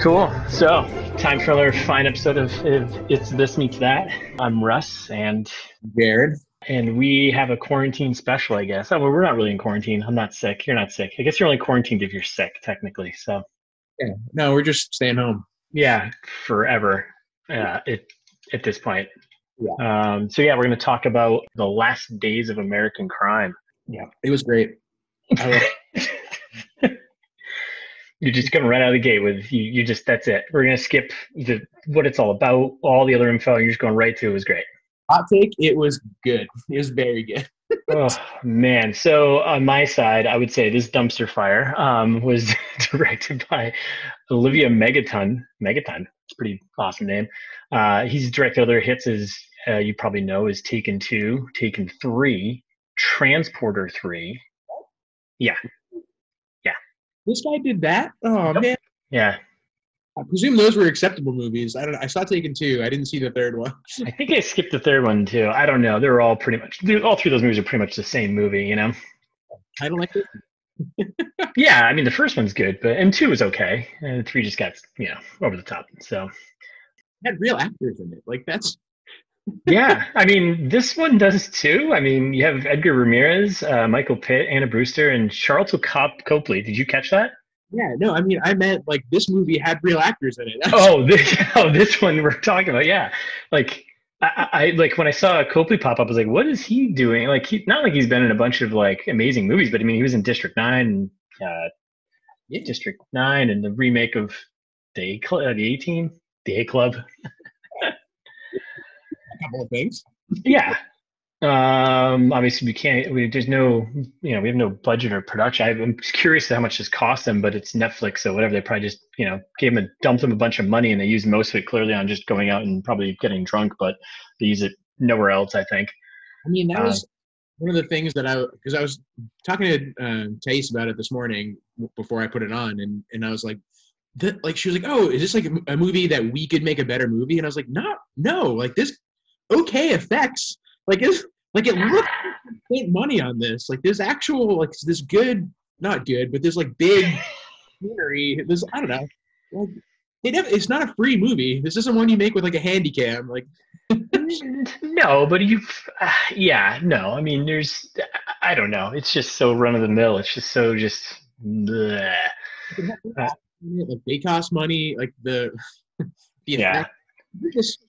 Cool. So, time for another fine episode of, It's This Meets That. I'm Russ, and Jared. and we have a quarantine special, I guess. Oh, well, we're not really in quarantine. I'm not sick. You're not sick. I guess you're only quarantined if you're sick, technically. So, Yeah. No, we're just staying home. yeah, forever. Uh, it at this point. Yeah. Um, so yeah, we're going to talk about the last days of American crime. Yeah, it was great. You're just going right out of the gate with you. You just that's it. We're going to skip the what it's all about, all the other info. You're just going right to it was great. hot take. It was good. It was very good. oh man so on my side i would say this dumpster fire um, was directed by olivier megaton megaton it's a pretty awesome name uh, he's directed other hits as uh, you probably know is taken two taken three transporter three This guy did that. Oh Yep. man. yeah I presume those were acceptable movies. I don't. I saw Taken two. I didn't see the third one. i think i skipped the third one too i don't know they're all pretty much all three of those movies are pretty much the same movie you know I don't like it. yeah i mean the first one's good but and two was okay and three just got you know over the top so It had real actors in it. Like that's yeah, I mean, this one does too. I mean, you have Edgar Ramirez, uh, Michael Pitt, Anna Brewster, and Sharlto Cop- Copley. Did you catch that? yeah. No, I mean I meant like this movie had real actors in it. That's, Oh, this, oh, this one we're talking about. Yeah, like I, I like when I saw Copley pop up, I was like, what is he doing? Like, he not like he's been in a bunch of like amazing movies, but I mean, he was in District Nine, uh, Yeah. District Nine, and the remake of the A Club, the A-Team, the A Club. A couple of things. Yeah. Um, obviously, we can't. We, there's no, you know, we have no budget or production. I'm curious how much this cost them, but it's Netflix, so whatever. They probably just, you know, gave them, a, dumped them a bunch of money, and they used most of it clearly on just going out and probably getting drunk, but they use it nowhere else. I think. I mean that Um, was one of the things that I because I was talking to uh, Thais about it this morning before I put it on, and and I was like. Th- like she was like, "Oh, is this like a movie that we could make a better movie?" And I was like, "No, no, like this, okay effects, like it's like it looks like spent money on this. Like there's actual like this good, not good, but there's like big scenery. There's I don't know, like they never, it's not a free movie. This isn't one you make with like a handy cam. Like no, but you, uh, yeah, no. I mean, there's, I don't know. It's just so run of the mill. It's just so just. bleh. Like they cost money. Like the the Yeah. just-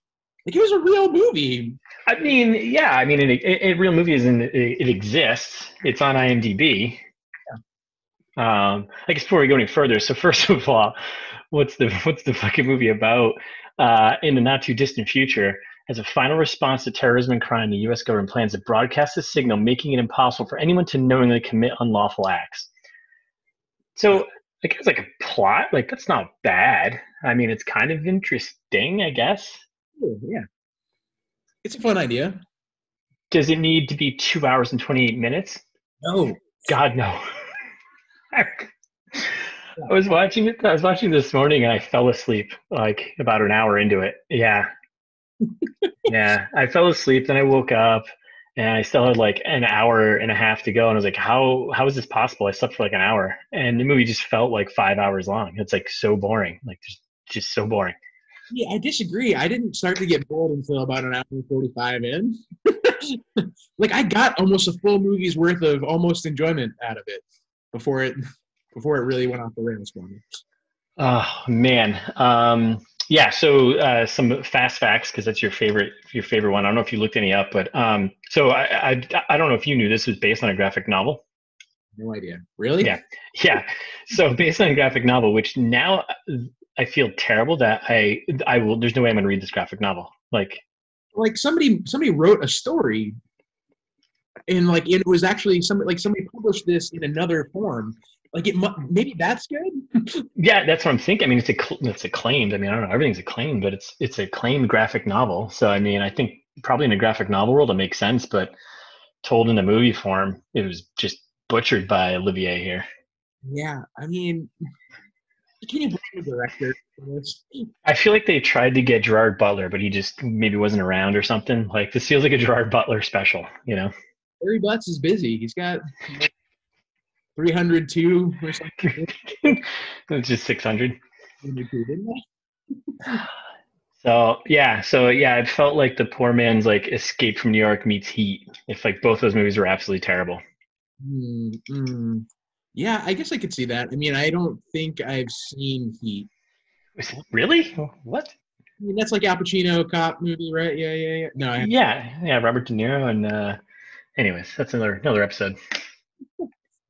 like it was a real movie. I mean, yeah. I mean, a, real movie is in it, it exists. It's on IMDb. Um, I guess before we go any further, so first of all, what's the what's the fucking movie about? Uh, in the not too distant future, as a final response to terrorism and crime, the U.S. government plans to broadcast a signal making it impossible for anyone to knowingly commit unlawful acts. So, I guess like a plot, like that's not bad. I mean, it's kind of interesting, I guess. Yeah, it's a fun idea. Does it need to be two hours and 28 minutes? No, God, no. I was watching it. I was watching this morning and I fell asleep like about an hour into it. Yeah. yeah. I fell asleep. Then I woke up and I still had like an hour and a half to go. And I was like, how, how is this possible? I slept for like an hour and the movie just felt like five hours long. It's like so boring. Like just, just so boring. Yeah, I disagree. I didn't start to get bored until about an hour and forty-five in. like I got almost a full movie's worth of almost enjoyment out of it before it before it really went off the rails for me. Oh man. Um, yeah. So uh, some fast facts because that's your favorite your favorite one. I don't know if you looked any up, but um, so I, I I don't know if you knew this was based on a graphic novel. No idea. Really? Yeah. Yeah. So based on a graphic novel, which now I feel terrible that I I will. There's no way I'm gonna read this graphic novel. Like Like somebody somebody wrote a story, and like it was actually somebody like somebody published this in another form. Like it maybe that's good. yeah, that's what I'm thinking. I mean, it's a it's acclaimed. I mean, I don't know. Everything's acclaimed, but it's it's a acclaimed graphic novel. So I mean, I think probably in a graphic novel world it makes sense, but told in a movie form, it was just butchered by Olivier here. Yeah, I mean, can you blame the director? I feel like they tried to get Gerard Butler, but he just maybe wasn't around or something. Like this feels like a Gerard Butler special, you know? Barry Butts is busy. He's got 302 or something. it's just 600. So yeah, so yeah, it felt like the poor man's like Escape from New York meets Heat. If like both those movies were absolutely terrible. Hmm, mm. Yeah, I guess I could see that. I mean, I don't think I've seen Heat. Really? What? I mean, that's like Al Pacino cop movie, right? Yeah, yeah, yeah. No, I Yeah, yeah, Robert De Niro and uh anyways, that's another another episode.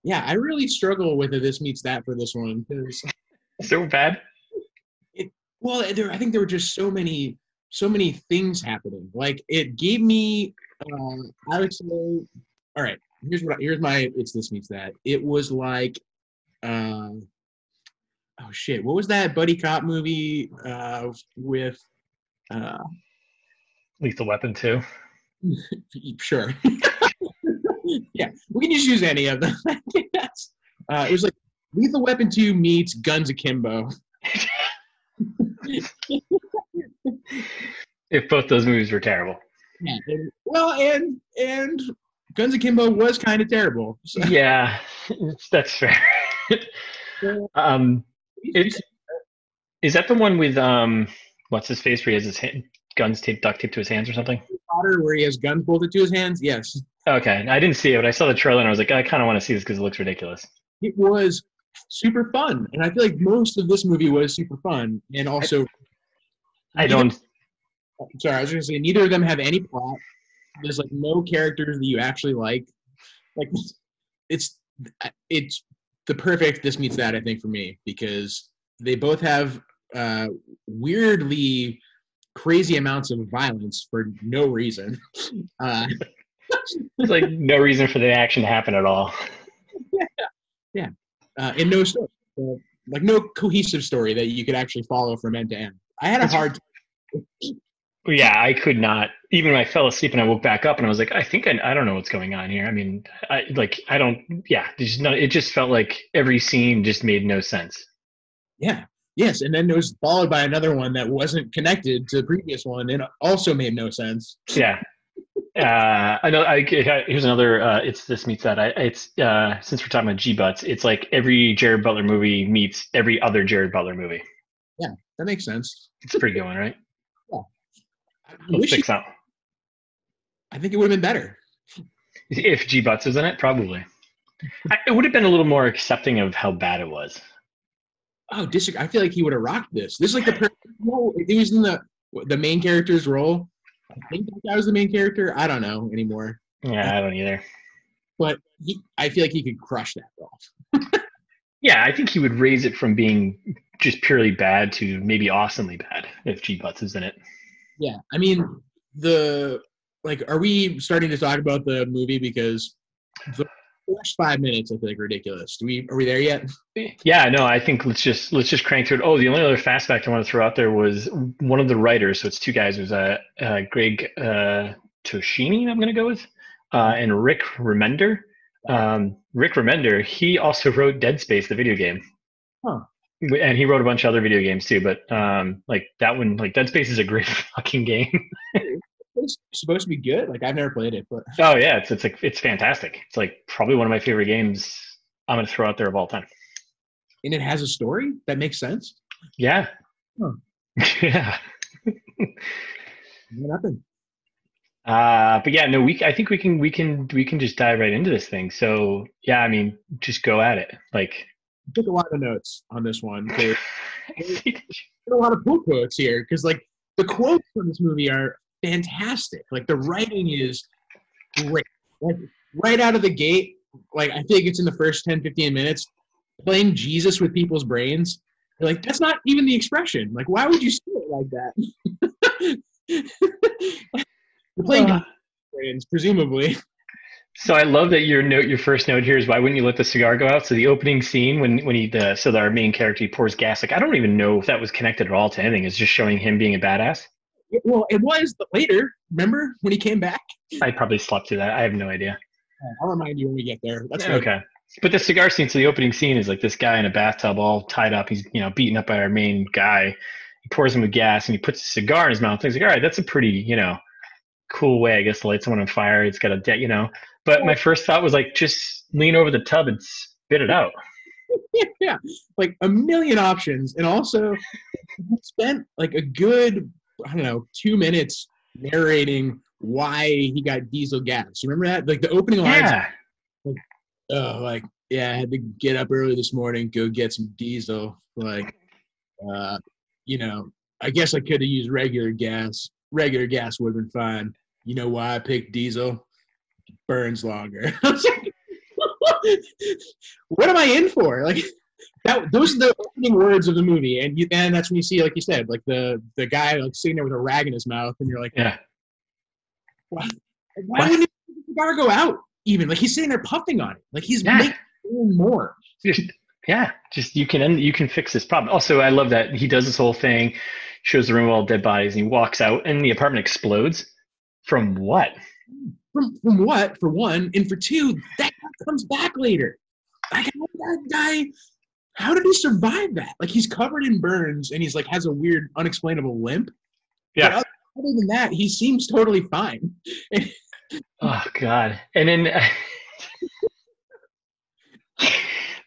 yeah, I really struggle with a this meets that for this one because So bad. well, there I think there were just so many so many things happening. Like it gave me um I would say all right, here's what I- here's my it's this meets that. It was like uh oh shit, what was that buddy cop movie uh with uh Lethal Weapon too. sure. yeah, we can just use any of them. yes. Uh, it was like Lethal Weapon 2 meets Guns Akimbo. If both those movies were terrible. Yeah. and- well, and and Guns Akimbo was kind of terrible. So, Yeah, that's fair. um It's is that the one with um what's his face where he has his hand, guns taped duct taped to his hands or something? Potter where he has guns bolted to his hands. Yes, Okay, I didn't see it, but I saw the trailer and I was like, I kind of want to see this because it looks ridiculous. it was super fun, and I feel like most of this movie was super fun, and also. I don't. Sorry, I was going to say neither of them have any plot. There's like no characters that you actually like. Like it's it's the perfect this meets that I think for me because they both have uh, weirdly crazy amounts of violence for no reason. Uh, There's like no reason for the action to happen at all. Yeah, yeah, uh, and no story, Uh, like no cohesive story that you could actually follow from end to end. I had a It's- hard. Yeah, I could not. Even when I fell asleep and I woke back up and I was like, I think I, I don't know what's going on here. I mean, I like I don't. Yeah, there's no. It just felt like every scene just made no sense. Yeah. Yes, and then it was followed by another one that wasn't connected to the previous one and also made no sense. Yeah. Uh, I know. I, here's another. Uh, it's this meets that. I, it's uh, since we're talking about G butts, it's like every Gerard Butler movie meets every other Gerard Butler movie. Yeah, that makes sense. It's a pretty good one, right? I, wish that. I think it would have been better. If G butts was in it, probably. I, it would have been a little more accepting of how bad it was. Oh, disagree. I feel like he would have rocked this. This is like the perfect role. He was in the the main character's role. I think that guy was the main character. I don't know anymore. Yeah, I don't either. But he, I feel like he could crush that role. Yeah, I think he would raise it from being just purely bad to maybe awesomely bad if G butts is in it. Yeah. I mean, the like, are we starting to talk about the movie because the first five minutes I feel like ridiculous. Do we? Are we there yet? Yeah, no, I think let's just let's just crank through it. Oh, the only other fast fact I want to throw out there was one of the writers. So it's two guys. It was uh, uh, Greg uh, Toshini. I'm going to go with, uh, and Rick Remender. Um, Rick Remender. He also wrote Dead Space, the video game. Huh. And he wrote a bunch of other video games too. But um, like that one, like Dead Space is a great fucking game. It's supposed to be good. Like I've never played it, but oh yeah, it's it's like it's fantastic. It's like probably one of my favorite games. I'm going to throw out there of all time. and it has a story that makes sense. Yeah. Huh. Yeah. What happened? Uh, but yeah, no, we. I think we can. We can. We can just dive right into this thing. So yeah, I mean, just go at it. Like, took a lot of notes on this one. There's a lot of pull quotes here because like the quotes from this movie are fantastic. Like the writing is great. Like right out of the gate, like I think it's in the first 10, 15 minutes, playing Jesus with people's brains. You're like, that's not even the expression. Like, why would you say it like that? You're playing Uh, brains, presumably. So I love that your note. Your first note here is why wouldn't you let the cigar go out? So the opening scene when when he the so that our main character he pours gas. Like I don't even know if that was connected at all to anything. It's just showing him being a badass. It- well, it was but later. Remember when he came back? I probably slept through that. I have no idea. I'll remind you when we get there. That's right. Okay. But the cigar scene, so the opening scene is like this guy in a bathtub all tied up. He's, you know, beaten up by our main guy. He pours him with gas and he puts a cigar in his mouth. He's like, all right, that's a pretty, you know, cool way, I guess, to light someone on fire. It's got a, de- you know. But my first thought was like, just lean over the tub and spit it out. yeah, like a million options, and also spent like a good I don't know two minutes narrating why he got diesel gas. You remember that? Like the opening lines. Yeah. Oh, like yeah, I had to get up early this morning, go get some diesel. Like, uh, you know, I guess I could have used regular gas. Regular gas would have been fine. You know why I picked diesel? Burns longer. I was like, what am I in for? Like that. Those are the opening words of the movie, and you, and that's when you see, like you said, like the the guy like sitting there with a rag in his mouth, and you're like, Yeah. why, why What? wouldn't the cigar go out? Even like he's sitting there puffing on it, like he's Yeah. making more. Just yeah. Just you can end, you can fix this problem. Also, I love that he does this whole thing, shows the room of all dead bodies, and he walks out, and the apartment explodes. From what? From from what? For one, and for two, that comes back later. Like how did that guy. How did he survive that? Like he's covered in burns, and he's like has a weird, unexplainable limp. Yeah. But other other than that, he seems totally fine. Oh God! And then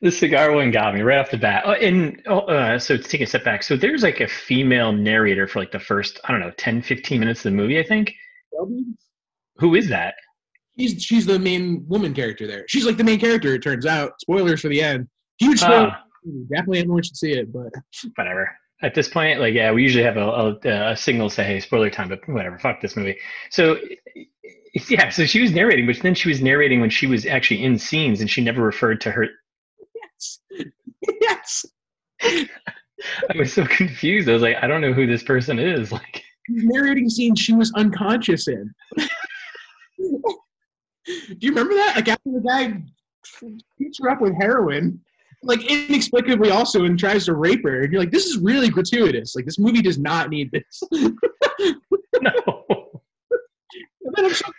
the cigar one got me right off the bat. Oh, and oh, uh, so to take a step back, so there's like a female narrator for like the first I don't know 10, 15 minutes of the movie. I think. Who is that? She's she's the main woman character there. She's like the main character. It turns out. Spoilers for the end. Huge spoiler. Ah, Definitely everyone should see it. But whatever. At this point, like yeah, we usually have a, a, a signal say, "Hey, spoiler time," but whatever. Fuck this movie. So yeah, so she was narrating, but then she was narrating when she was actually in scenes, and she never referred to her yes, yes. I was so confused. I was like, I don't know who this person is. Like, narrating scenes she was unconscious in. Do you remember that? Like after the guy beats her up with heroin, like inexplicably also and tries to rape her, and you're like, this is really gratuitous. Like this movie does not need this. no. And then I'm so-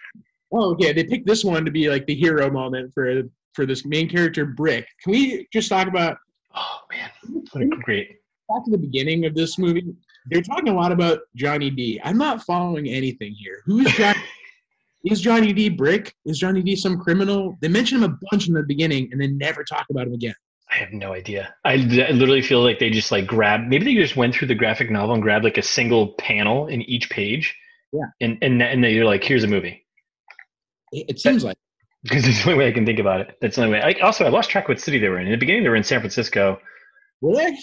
oh, okay. They picked this one to be like the hero moment for for this main character, Brick. Can we just talk about Oh man, what a great. back to the beginning of this movie? They're talking a lot about Johnny D. I'm not following anything here. Who is Johnny? Is Johnny D. Brick? Is Johnny D. some criminal? They mention him a bunch in the beginning and then never talk about him again. I have no idea. I, I literally feel like they just like grabbed. Maybe they just went through the graphic novel and grabbed like a single panel in each page. Yeah. And and and they're like, here's a movie. It, it seems like Because it's the only way I can think about it. That's the only way. I, also, I lost track what city they were in. In the beginning, they were in San Francisco. really.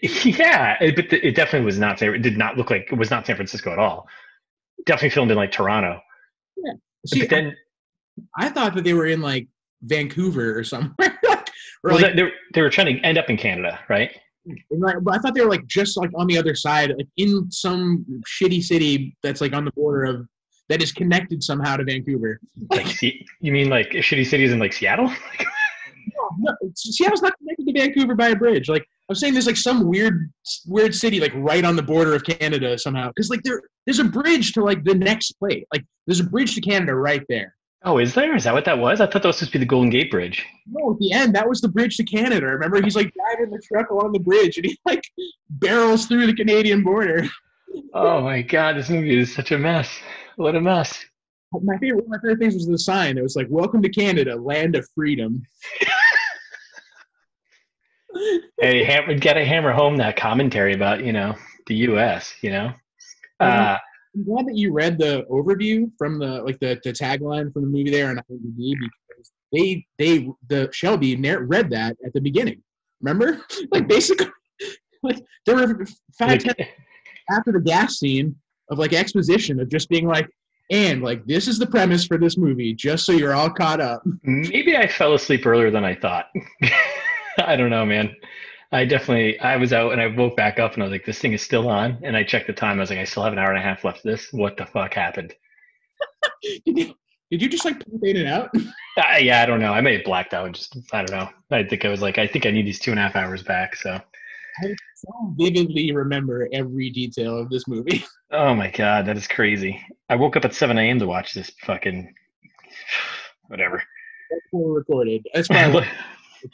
yeah, it, but it definitely was not. It did not look like it was not San Francisco at all. Definitely filmed in like Toronto. See, but then I, I thought that they were in like Vancouver or somewhere. or well, like, they, were- they were trying to end up in Canada, right? like, but I thought they were like just like on the other side, like in some shitty city that's like on the border of that is connected somehow to Vancouver. Like, you mean like shitty cities in like Seattle? No, Seattle's not connected to Vancouver by a bridge. Like I'm saying, there's like some weird, weird city like right on the border of Canada somehow. Because like there, there's a bridge to like the next place. Like there's a bridge to Canada right there. oh, is there? Is that what that was? I thought that was supposed to be the Golden Gate Bridge. No, at the end, that was the bridge to Canada. Remember, he's like driving the truck along the bridge, and he like barrels through the Canadian border. Oh my god, this movie is such a mess. What a mess. My favorite, one of my favorite things was the sign. It was like "Welcome to Canada, land of freedom." Hey, ham- gotta hammer home that commentary about you know the U.S. You know. Uh, I'm glad that you read the overview from the like the, the tagline from the movie there on IMDb because they they the Shelby read that at the beginning. Remember, like basically, like there were five like, after the gas scene of like exposition of just being like, and like this is the premise for this movie, just so you're all caught up. maybe I fell asleep earlier than I thought. I don't know, man. I definitely I was out and I woke back up and I was like, this thing is still on. And I checked the time. I was like, I still have an hour and a half left of this. What the fuck happened? Did you, did you just like in and out? Uh, yeah, I don't know. I may have blacked out. Just I don't know. I think I was like, I think I need these two and a half hours back. So, I so vividly remember every detail of this movie. oh my god, that is crazy. I woke up at seven a.m. to watch this fucking whatever. That's recorded. That's I probably lo- what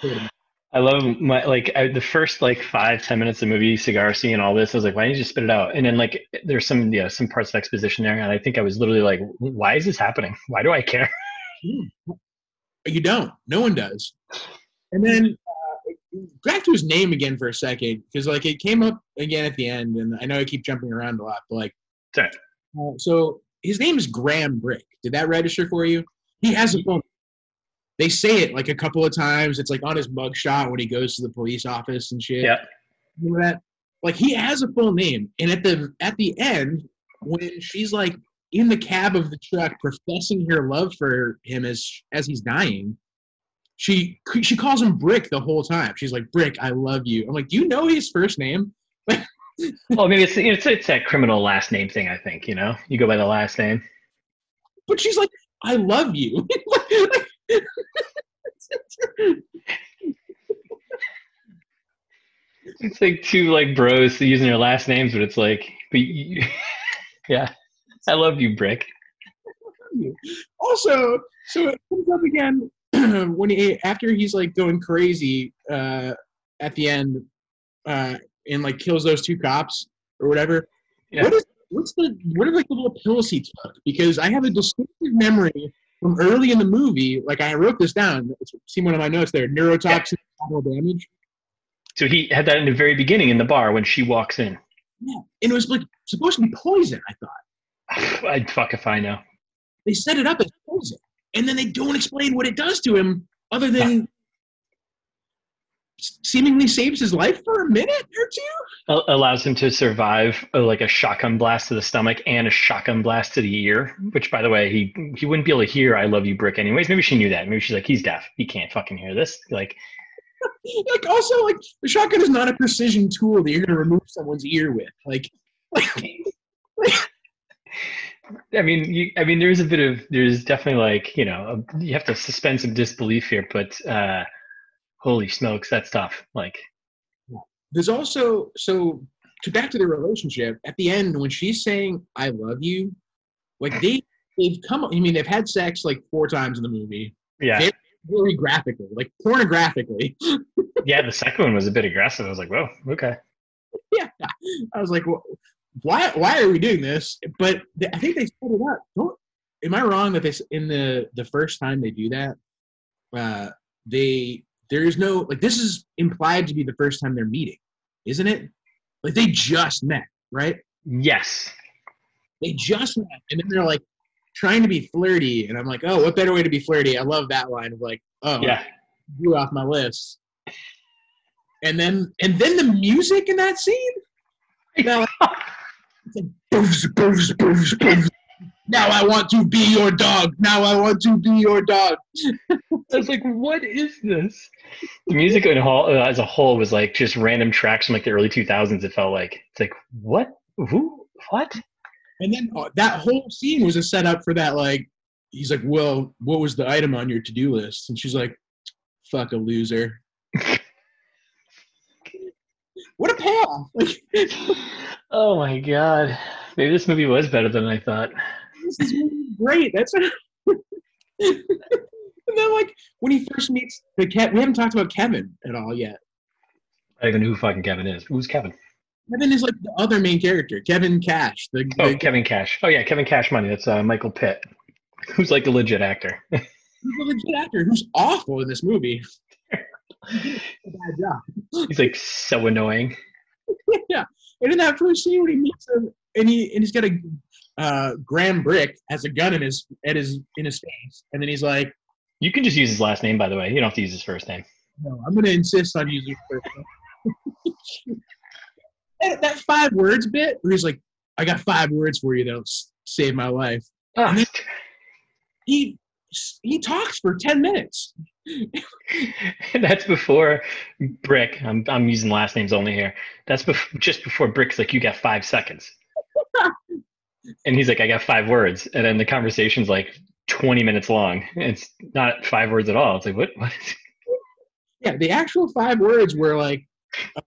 we recorded. I love my like I, the first like five ten minutes of the movie cigar scene and all this. I was like, why didn't you just spit it out? And then like there's some yeah some parts of exposition there, and I think I was literally like, why is this happening? Why do I care? You don't. No one does. And then uh, back to his name again for a second because like it came up again at the end, and I know I keep jumping around a lot, but like, uh, so his name is Graham Brick. Did that register for you? He has a phone. They say it like a couple of times. It's like on his mugshot when he goes to the police office and shit. Yeah. Remember that? Like he has a full name, and at the at the end, when she's like in the cab of the truck professing her love for him as as he's dying, she she calls him Brick the whole time. She's like, "Brick, I love you." I'm like, "Do you know his first name?" Well, maybe it's it's it's that criminal last name thing. I think you know you go by the last name. But she's like, "I love you." It's like two like bros using their last names, but it's like, but you, yeah, I love you, Brick. also, so it comes up again when he after he's like going crazy uh, at the end uh, and like kills those two cops or whatever. Yeah. What is what's the what are like the little pills he took? Because I have a distinctive memory from early in the movie. Like I wrote this down. It's seen one of my notes there. Neurotoxin collateral damage. So he had that in the very beginning in the bar when she walks in. Yeah, and it was like supposed to be poison. I thought I'd fuck if I know. they set it up as poison, and then they don't explain what it does to him, other than uh, seemingly saves his life for a minute or two. Allows him to survive uh, like a shotgun blast to the stomach and a shotgun blast to the ear. Which, by the way, he he wouldn't be able to hear "I love you, Brick." Anyways, maybe she knew that. Maybe she's like, he's deaf. He can't fucking hear this. Like, Like also, like the shotgun is not a precision tool that you're gonna remove someone's ear with. Like, I mean, you, I mean, there's a bit of there's definitely like you know you have to suspend some disbelief here, but uh, holy smokes, that's tough. Like, there's also so to back to the relationship at the end when she's saying "I love you," like they they've come. I mean, they've had sex like four times in the movie, yeah, Very- very graphically, like pornographically. yeah. The second one was a bit aggressive. I was like, whoa, okay. yeah, I was like, well, why why are we doing this? But I think they set it up. Don't am I wrong that this in the the first time they do that, uh, they there is no like this is implied to be the first time they're meeting, isn't it? Like they just met, right? Yes, They just met, and then they're like trying to be flirty, and I'm like, oh, what better way to be flirty? I love that line of like, oh, yeah. blew off my list. And then and then the music in that scene. Now, it's like, "Boofs, boofs, boofs, boofs." Now I want to be your dog. Now I want to be your dog. I was like, what is this? The music in whole, uh, as a whole was like just random tracks from like the early 2000s. It felt like it's like what? Who? What? And then uh, that whole scene was a setup for that. Like, he's like, "Well, what was the item on your to-do list?" And she's like, "Fuck a loser." what a payoff! Oh my god. Maybe this movie was better than I thought. This is really great. That's and then, like, when he first meets the cat, we haven't talked about Kevin at all yet. I don't even know who fucking Kevin is. Who's Kevin? Kevin is like the other main character, Kevin Cash. The, Oh, the Kevin Cash. Oh yeah, Kevin Cash Money. That's uh, Michael Pitt, who's like a legit actor. he's a legit actor who's awful in this movie. He did a bad job. He's like so annoying. yeah, and in that first scene when he meets him, and he and he's got a uh, Graham Brick has a gun in his at his in his face, and then he's like, You can just use his last name, by the way. You don't have to use his first name. "No, I'm going to insist on using first name." that, that five words bit where he's like, "I got five words for you that'll s- save my life." Oh, He he talks for ten minutes. that's before Brick. I'm I'm using last names only here. That's bef- just before Brick's like, you got five seconds, and he's like, I got five words, and then the conversation's like 20 minutes long. It's not five words at all. It's like what? What? Is- Yeah, the actual five words were like uh,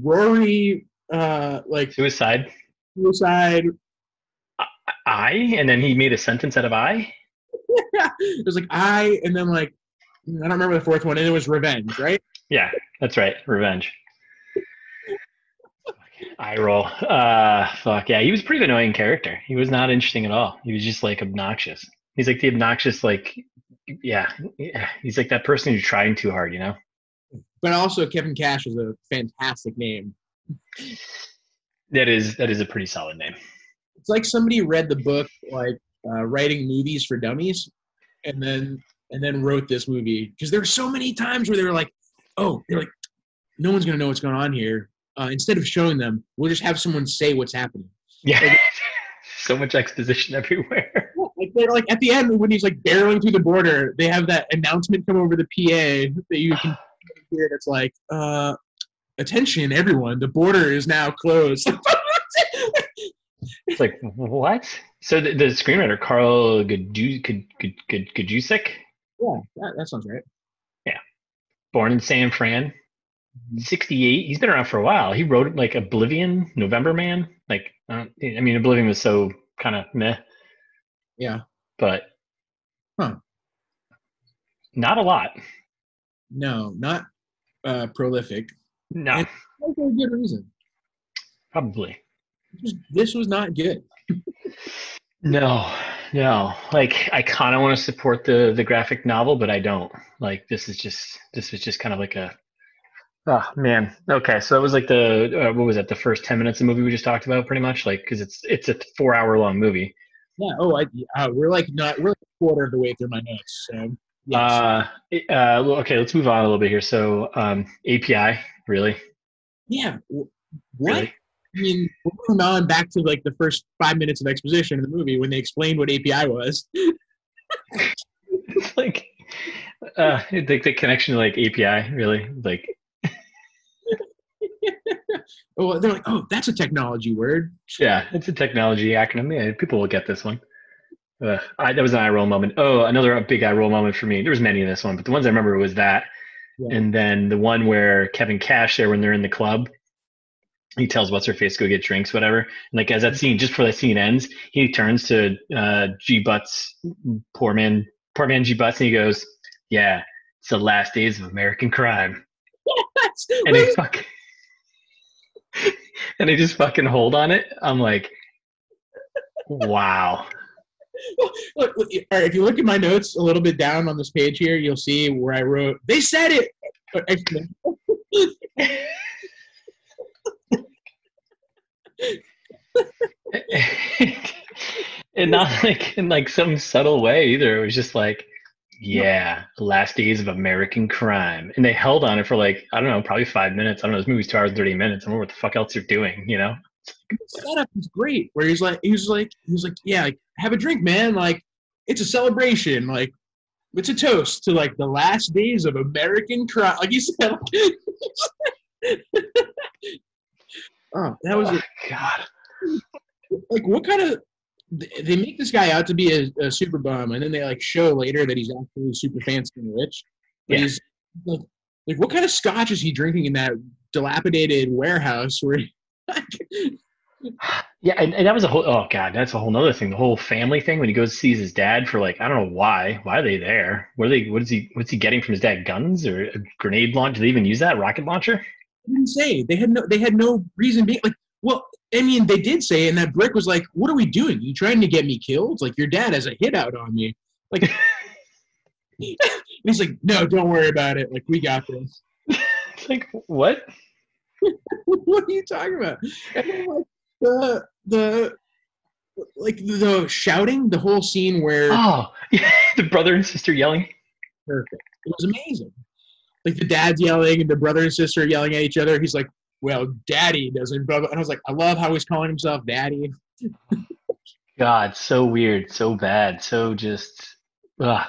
Rory, uh, like Suicide. suicide. I, and then he made a sentence out of I. it was like I, and then like I don't remember the fourth one, and it was revenge, right? Yeah, that's right. Revenge. I roll. Uh, fuck yeah. He was a pretty annoying character. He was not interesting at all. He was just like obnoxious. He's like the obnoxious, like, yeah, yeah. He's like that person who's trying too hard, you know? but also Kevin Cash is a fantastic name. That is that is a pretty solid name. It's like somebody read the book like uh, writing movies for dummies, and then and then wrote this movie because there were so many times where they were like, oh, they're like, no one's gonna know what's going on here. Uh, instead of showing them, we'll just have someone say what's happening. Yeah. Like- so much exposition everywhere. Like they're like at the end when he's like barreling through the border, they have that announcement come over the PA that you can hear. That's like, uh, attention, everyone, the border is now closed. It's like what? So the, the screenwriter Karl Gajdusek, yeah, that, that sounds right. Yeah, born in San Fran, 68. He's been around for a while. He wrote like Oblivion, November Man. Like, uh, I mean, Oblivion was so kind of meh, Yeah. but Huh. not a lot. No, not uh, prolific. No, And- For a good reason. probably. This was not good. No, no. Like, I kind of want to support the the graphic novel, but I don't. Like, this is just this was just kind of like a. Oh man. Okay, so it was like the uh, what was that? The first ten minutes of the movie we just talked about, pretty much. Like, because it's it's a four hour long movie. Yeah. Oh, I, uh, we're like not. We're like a quarter of the way through my notes. So. Yes. Uh, uh, okay, let's move on a little bit here. So, um, API, really, yeah. What? really, I mean, we're going on back to like the first five minutes of exposition in the movie when they explained what API was. it's like, uh, the, the connection to like API, really, like, Oh, they're like, oh, that's a technology word. yeah, it's a technology acronym. Yeah, people will get this one. Uh, I, that was an eye roll moment. Oh, another big eye roll moment for me. There was many in this one, but the ones I remember was that, Yeah. and then the one where Kevin Cash there when they're in the club. He tells what's her face go get drinks, whatever. And like as that scene, just before that scene ends, he turns to uh, G Butts, poor man, poor man G Butts, and he goes, "Yeah, it's the last days of American crime." That's, And wait, he fuck, and they just fucking hold on it. I'm like, wow. look, look, all right, if you look at my notes a little bit down on this page here, you'll see where I wrote, they said it. And not like in like some subtle way either. It was just like, yeah, the last days of American crime, and they held on it for like I don't know, probably five minutes. I don't know. This movie's two hours and thirty minutes. I don't know what the fuck else they're doing. You know? The setup is great. Where he's like, he's like, he's like, yeah, like, have a drink, man. Like, it's a celebration. Like, it's a toast to like the last days of American crime. Like you said, like, oh, that was oh, God. like what kind of they make this guy out to be a, a super bum and then they like show later that he's actually super fancy and rich but Yeah. he's like, like what kind of scotch is he drinking in that dilapidated warehouse where Yeah, and, and that was a whole. Oh God, that's a whole nother thing. The whole family thing when he goes sees his dad for like I don't know why. Why are they there? What are they? What is he? What's he getting from his dad? Guns or a grenade launch? Do they even use that rocket launcher? They didn't say they had no they had no reason being like well I mean they did say and that brick was like what are we doing you trying to get me killed like your dad has a hit out on me like he's like no don't worry about it like we got this like what? what are you talking about? And then, like the the like the shouting, the whole scene where Oh, the brother and sister yelling. perfect. It was amazing. Like the dad's yelling and the brother and sister yelling at each other. He's like, "Well, Daddy doesn't." Blah, blah. And I was like, I love how he's calling himself Daddy. God, so weird, so bad, so just. Ugh.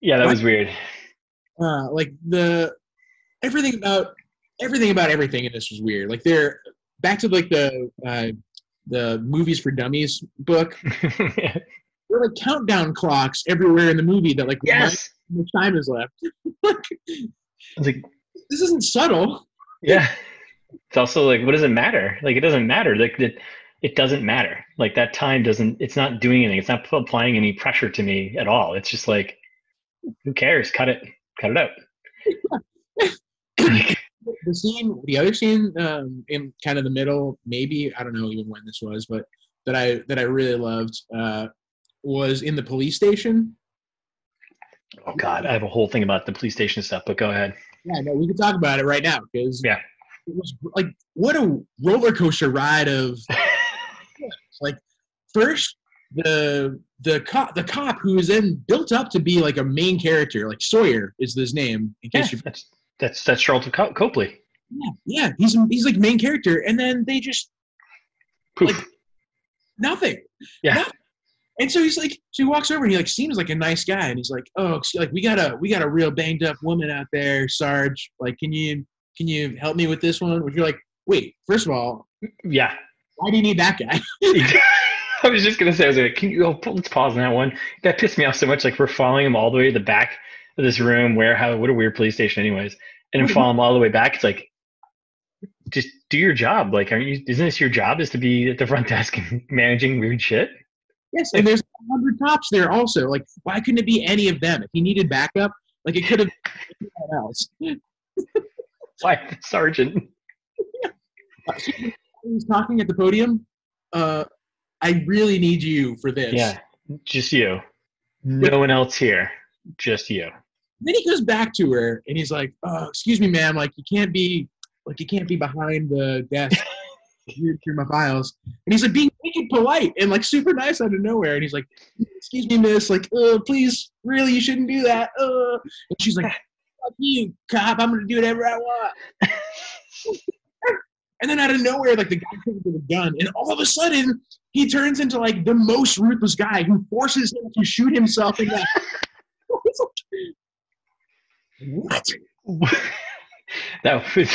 Yeah, that was weird. Uh, like the everything about everything about everything in this was weird. Like they're back to like the uh, the movies for dummies book. There are like countdown clocks everywhere in the movie that like yes. much time is left. like, I was like, this isn't subtle. Yeah. It's also like, what does it matter? Like, it doesn't matter. Like, it, it doesn't matter. Like, that time doesn't, it's not doing anything. It's not applying any pressure to me at all. It's just like, who cares? Cut it, cut it out. The scene, the other scene, um, in kind of the middle, maybe I don't know even when this was, but that I that I really loved uh, was in the police station. Oh God, I have a whole thing about the police station stuff, but go ahead. Yeah, no, we can talk about it right now because Yeah. it was like what a roller coaster ride of like first the the cop the cop who is then built up to be like a main character like Sawyer is his name in Yeah, case you that's that's that's Sharlto Co- Copley. yeah, yeah he's he's like main character and then they just Poof. Like- nothing yeah. nothing. And so he's like so he walks over and he like seems like a nice guy and he's like oh like we got a we got a real banged up woman out there Sarge like can you can you help me with this one which you're like wait first of all yeah. why do you need that guy I was just gonna say, I was like, can you oh, let's pause on that one. That pissed me off so much. Like we're following him all the way to the back of this room. Where how what a weird police station, anyways. And then follow him all the way back. It's like, just do your job. Like, aren't you? Isn't this your job? Is to be at the front desk and managing weird shit? Yes, and there's a hundred cops there also. Like, why couldn't it be any of them? If he needed backup, like it could have been anyone else. Why, sergeant? Uh, so he was talking at the podium. Uh, I really need you for this. Yeah, just you. No one else here. Just you. Then he goes back to her and he's like, "Oh, excuse me, ma'am. Like, you can't be, like, you can't be behind the desk." Here through my files, and he's like being polite and like super nice out of nowhere. And he's like, "Excuse me, miss. Like, uh, please, really, you shouldn't do that." Uh. And she's like, "Fuck you, cop. I'm gonna do whatever I want." And then out of nowhere, like the guy comes with a gun, and all of a sudden, he turns into like the most ruthless guy who forces him to shoot himself in the. What? that was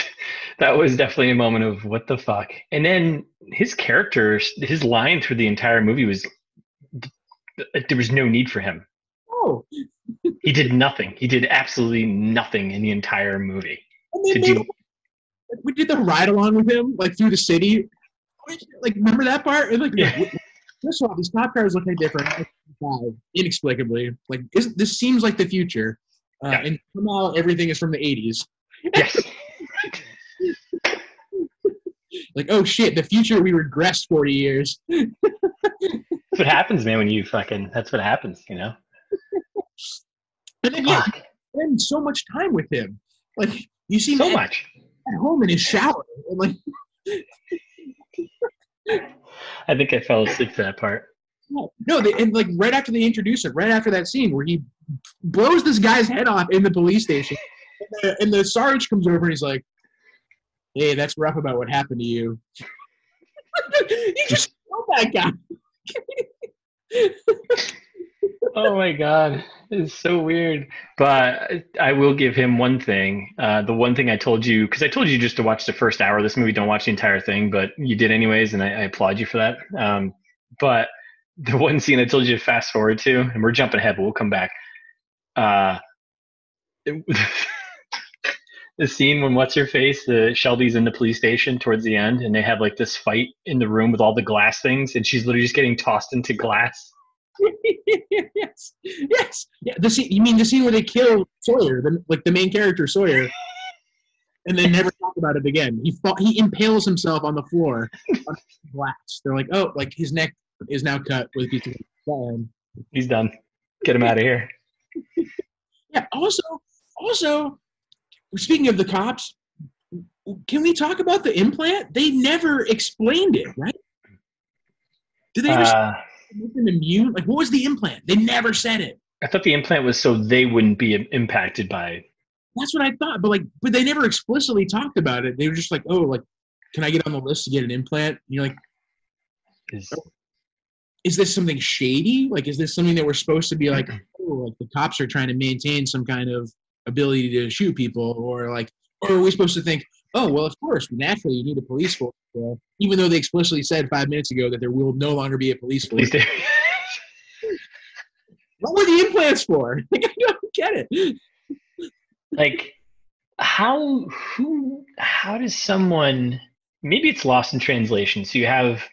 that was definitely a moment of what the fuck. And then his character, his line through the entire movie was there was no need for him. Oh, He did nothing. He did absolutely nothing in the entire movie. To do we did the ride along with him, like through the city. Like, remember that part? Like, Yeah. first of all, these cop cars look different. Inexplicably, like this seems like the future, uh, Yeah. and somehow everything is from the '80s. Yes. Like, oh shit, the future we regressed 40 years. That's what happens, man, when you fucking that's what happens, you know? And then yeah, spend so much time with him. Like you see So at, much. at home in his shower. And like I think I fell asleep for that part. no, they, and like right after they introduce it, right after that scene where he blows this guy's head off in the police station, and and the sarge comes over and he's like, "Hey, that's rough about what happened to you." you just killed that guy. oh my god. It's so weird. But i will give him one thing. Uh, the one thing i told you because i told you just to watch the first hour of this movie don't watch the entire thing but you did anyways and i, I applaud you for that. Um, but the one scene i told you to fast forward to and we're jumping ahead but we'll come back. Uh, it- the scene when what's her face the shelby's in the police station towards the end and they have like this fight in the room with all the glass things and she's literally just getting tossed into glass yes, yes. Yeah, the scene. You mean the scene where they kill Sawyer, the, like the main character Sawyer, and they never talk about it again. He fa- he impales himself on the floor on glass. They're like, oh, like his neck is now cut with a piece of glass. he's done get him out of here Yeah. Also, also, speaking of the cops, can we talk about the implant? They never explained it, right? Did they ever uh, immune? Like, what was the implant? They never said it. I thought the implant was so they wouldn't be impacted by. That's what I thought, but like, but they never explicitly talked about it. They were just like, "Oh, like, can I get on the list to get an implant?" And you're like, Is, "Is this something shady? Like, is this something that we're supposed to be like, oh, like the cops are trying to maintain some kind of ability to shoot people, or like, or are we supposed to think, oh, well, of course, naturally you need a police force, uh, even though they explicitly said five minutes ago that there will no longer be a police force? What were the implants for? Like, I don't get it. like, how who how does someone? Maybe it's lost in translation. So you have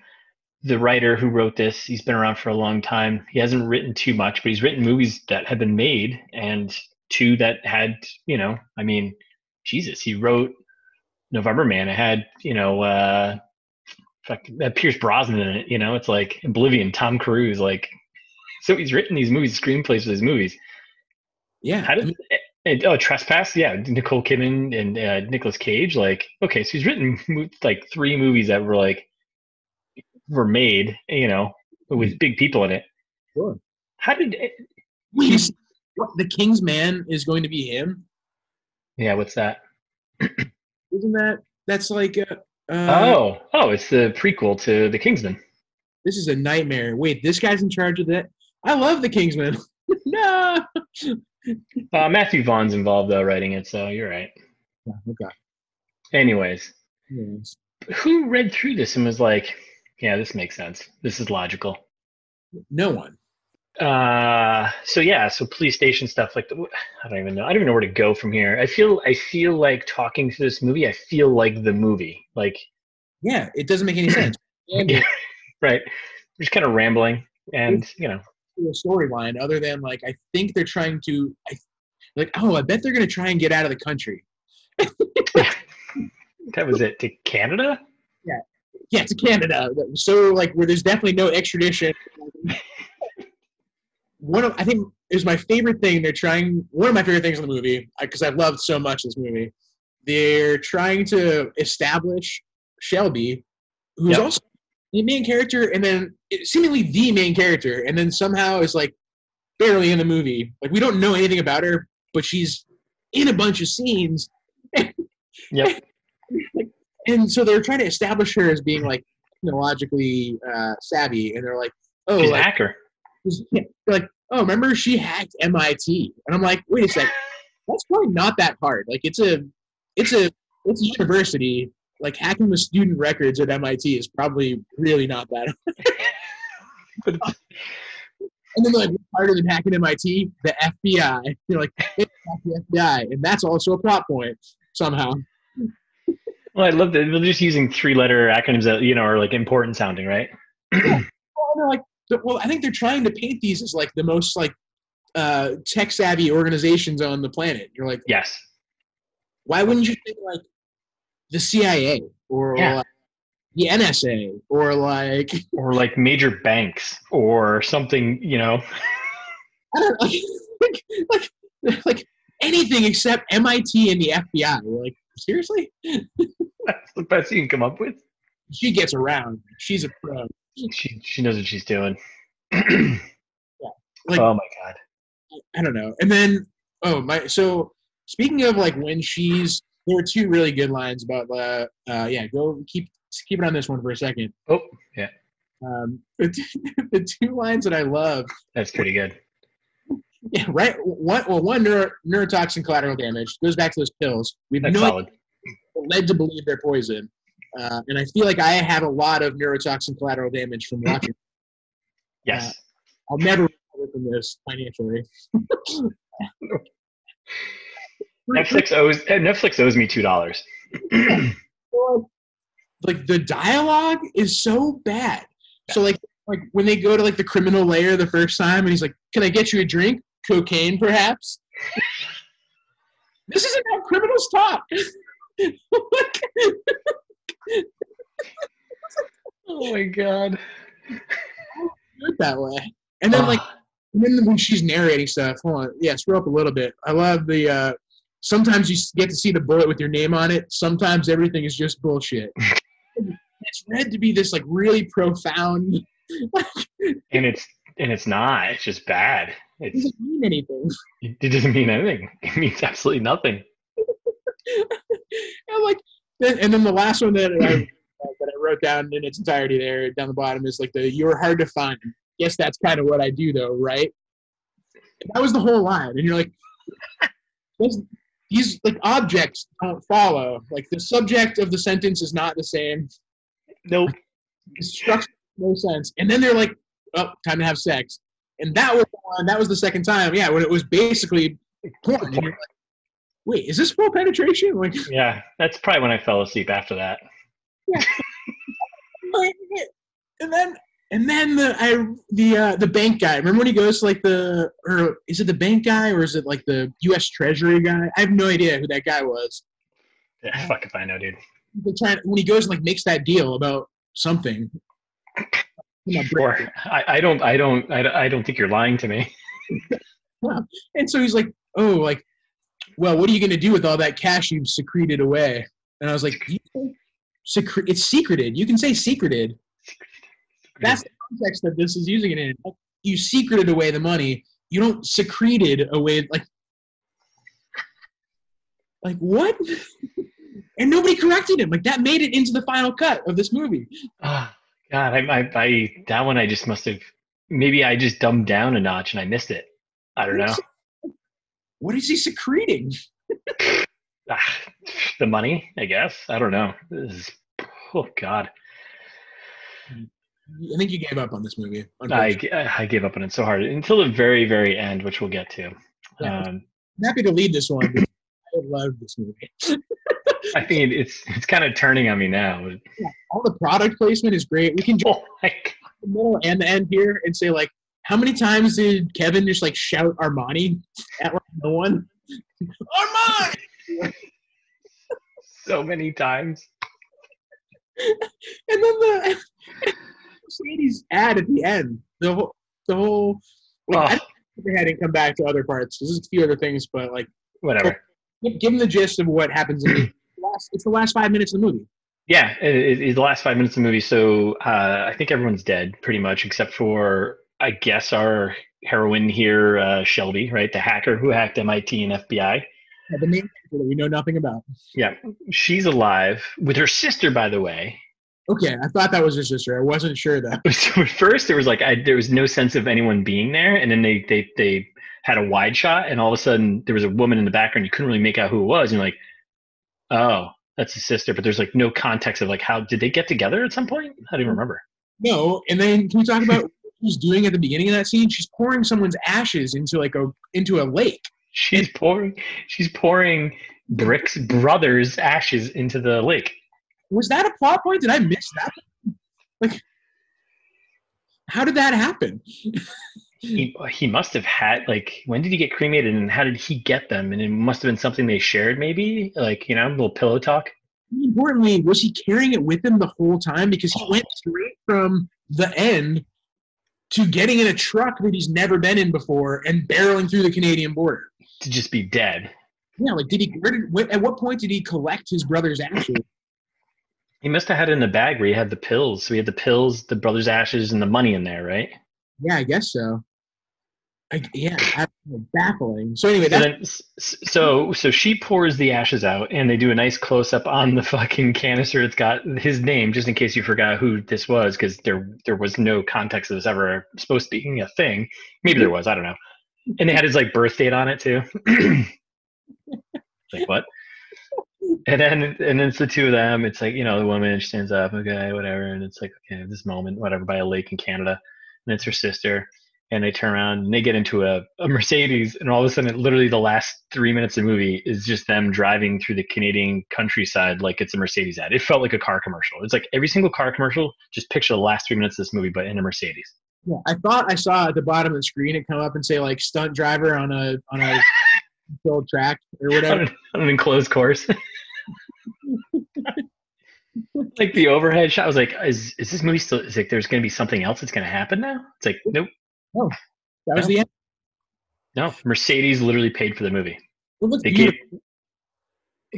the writer who wrote this. He's been around for a long time. He hasn't written too much, but he's written movies that have been made and two that had, you know, I mean, Jesus, he wrote November Man. It had, you know, uh, fuck, uh, Pierce Brosnan in it. You know, it's like Oblivion, Tom Cruise. Like, so he's written these movies, screenplays for these movies. Yeah. How I did mean, and, oh trespass? Yeah, Nicole Kidman and uh, Nicolas Cage. Like, okay, so he's written like three movies that were like were made, you know, with big people in it. Sure. How did? It, wait, what, the King's Man is going to be him? yeah, what's that? Isn't that that's like uh, uh, oh, oh, it's the prequel to The Kingsman. this is a nightmare. Wait, this guy's in charge of that. I love the Kingsman. no. Uh, Matthew Vaughn's involved though, writing it, so you're right. Yeah, Okay. Anyways, Yes. who read through this and was like, "Yeah, this makes sense. This is logical." No one. Uh, so yeah, so police station stuff like the, I don't even know. I don't even know where to go from here. I feel I feel like talking to this movie. I feel like the movie, like Yeah, it doesn't make any sense. Yeah. right, just kind of rambling, and you know, a storyline other than like I think they're trying to I, like oh I bet they're gonna try and get out of the country. that was it to Canada. Yeah yeah, to Canada. So like where there's definitely no extradition. One of I think is my favorite thing. They're trying one of my favorite things in the movie because I've loved so much this movie. They're trying to establish Shelby, who's Yep. also the main character, and then seemingly the main character, and then somehow is like barely in the movie. Like we don't know anything about her, but she's in a bunch of scenes. Yep. and so they're trying to establish her as being like technologically uh, savvy, and they're like, oh, She's like, hacker. They're like, oh, remember she hacked MIT, and I'm like, wait a second, that's probably not that hard. Like it's a, it's a, it's a university. Like hacking the student records at MIT is probably really not that. But And then like, harder than hacking MIT? The FBI. You're like, it's the FBI, and that's also a plot point somehow. well, I love that they're just using three-letter acronyms that you know are like important sounding, right? Well, and they're like, well, I think they're trying to paint these as like the most like uh, tech savvy organizations on the planet. You're like, Yes. why wouldn't you think like the CIA or Yeah. like, the NSA or like Or like major banks or something, you know. I don't know, like, like, like anything except MIT and the FBI? You're like, seriously? That's the best you can come up with. She gets around. She's a pro. She she knows what she's doing. Like- oh my god. I don't know. And then oh my so speaking of like when she's there were two really good lines about uh, uh yeah, go keep keep it on this one for a second. Oh, yeah. Um the two, the two lines that I love that's pretty good. yeah, right one well one neuro, neurotoxin collateral damage goes back to those pills. We've That's no led to believe they're poison. Uh, and I feel like I have a lot of neurotoxin collateral damage from watching. Yes. I'll never recover from this financially. Netflix owes eh, Netflix owes me two dollars. like the dialogue is so bad. So like like when they go to like the criminal layer the first time and he's like, "Can I get you a drink? Cocaine, perhaps?" this isn't how criminals talk. oh my god. Do it that way. And then like and then when she's narrating stuff, hold on, yeah, scroll up a little bit. I love the. uh Sometimes you get to see the bullet with your name on it. Sometimes everything is just bullshit. it's read to be this like really profound. and it's and it's not. It's just bad. It doesn't mean anything. it doesn't mean anything. It means absolutely nothing. I'm like, then, and then the last one that I that I wrote down in its entirety there down the bottom is like the "you're hard to find." Guess that's kind of what I do though, right? That was the whole line, and you're like, those- these like objects don't follow. Like the subject of the sentence is not the same. Nope. Structure no sense. And then they're like, "Oh, time to have sex," and that was the one. That was the second time. Yeah, when it was basically porn. Like, Wait, is this full penetration? Like, Yeah, that's probably when I fell asleep after that. Yeah. and then and then the I the uh, the bank guy. Remember when he goes to like the or is it the bank guy or is it like the U.S. Treasury guy? I have no idea who that guy was. Yeah, fuck if I know, dude. Trying when he goes and like makes that deal about something. Or I, I don't I don't I, don't- I don't think you're lying to me. And so he's like, oh, like, well, what are you going to do with all that cash you've secreted away? And I was like, you secre- it's secreted. You can say secreted. That's the context that this is using it in. You secreted away the money. You don't secreted away like like what? and nobody corrected him. Like that made it into the final cut of this movie. Oh, God, I, I, I, that one I just must have. Maybe I just dumbed down a notch and I missed it. I don't know. What is he secreting? The money, I guess. I don't know. This is, oh God, I think you gave up on this movie. I. I gave up on it so hard until the very, very end, which we'll get to. Yeah. Um, I'm happy to lead this one. I love this movie. I think it's it's kind of turning on me now. All the product placement is great. We can jump Oh the middle and the end here and say like, how many times did Kevin just like shout Armani at like no one? Armani. So many times. And then the Mercedes ad at the end. The whole, the whole. Like, I Oh, don't think they hadn't come back to other parts. There's a few other things, but like, whatever. give, give them the gist of what happens in the last. It's the last five minutes of the movie. Yeah, it, it, it's the last five minutes of the movie. So uh, I think everyone's dead pretty much, except for I guess our heroine here, uh, Shelby, right, the hacker who hacked MIT and FBI. Yeah, the main character that we know nothing about. Yeah, she's alive with her sister, by the way. Okay, I thought that was her sister. I wasn't sure though. So at first there was like I, there was no sense of anyone being there, and then they they they had a wide shot, and all of a sudden there was a woman in the background. You couldn't really make out who it was, and you're like, oh, that's his sister. But there's like no context of like how did they get together at some point? I don't even remember. No, and then can we talk about she's doing at the beginning of that scene? She's pouring someone's ashes into like a into a lake. She's pouring she's pouring Brick's brother's ashes into the lake. Was that a plot point? Did I miss that? Like, how did that happen? He he must have had like when did he get cremated and how did he get them? And it must have been something they shared, maybe like you know, a little pillow talk. Importantly, was he carrying it with him the whole time? Because he oh. went straight from the end to getting in a truck that he's never been in before and barreling through the Canadian border. to just be dead. Yeah, like did he? Where did? At what point did he collect his brother's ashes? He must have had it in the bag where he had the pills. So he had the pills, the brother's ashes, and the money in there, right? Yeah, I guess so. I, yeah, baffling. So anyway, So then, s- s- so so she pours the ashes out, and they do a nice close up on the fucking canister. It's got his name, just in case you forgot who this was, because there there was no context of this ever supposed to be a thing. Maybe there was, I don't know. And they had his like birth date on it too. like what? And then and then it's the two of them. It's like you know the woman she stands up, okay, whatever, and it's like okay, this moment, whatever, by a lake in Canada, and it's her sister, and they turn around and they get into a, a Mercedes, and all of a sudden, literally the last three minutes of the movie is just them driving through the Canadian countryside like it's a Mercedes ad. It felt like a car commercial. It's like every single car commercial. Just picture the last three minutes of this movie, but in a Mercedes. yeah. I thought I saw at the bottom of the screen it come up and say like stunt driver on a on a controlled track or whatever. on an enclosed course. like the overhead shot I was like, is is this movie still? Is like there's going to be something else that's going to happen now? It's like nope, That was the end. no. Mercedes literally paid for the movie. It looked They gave.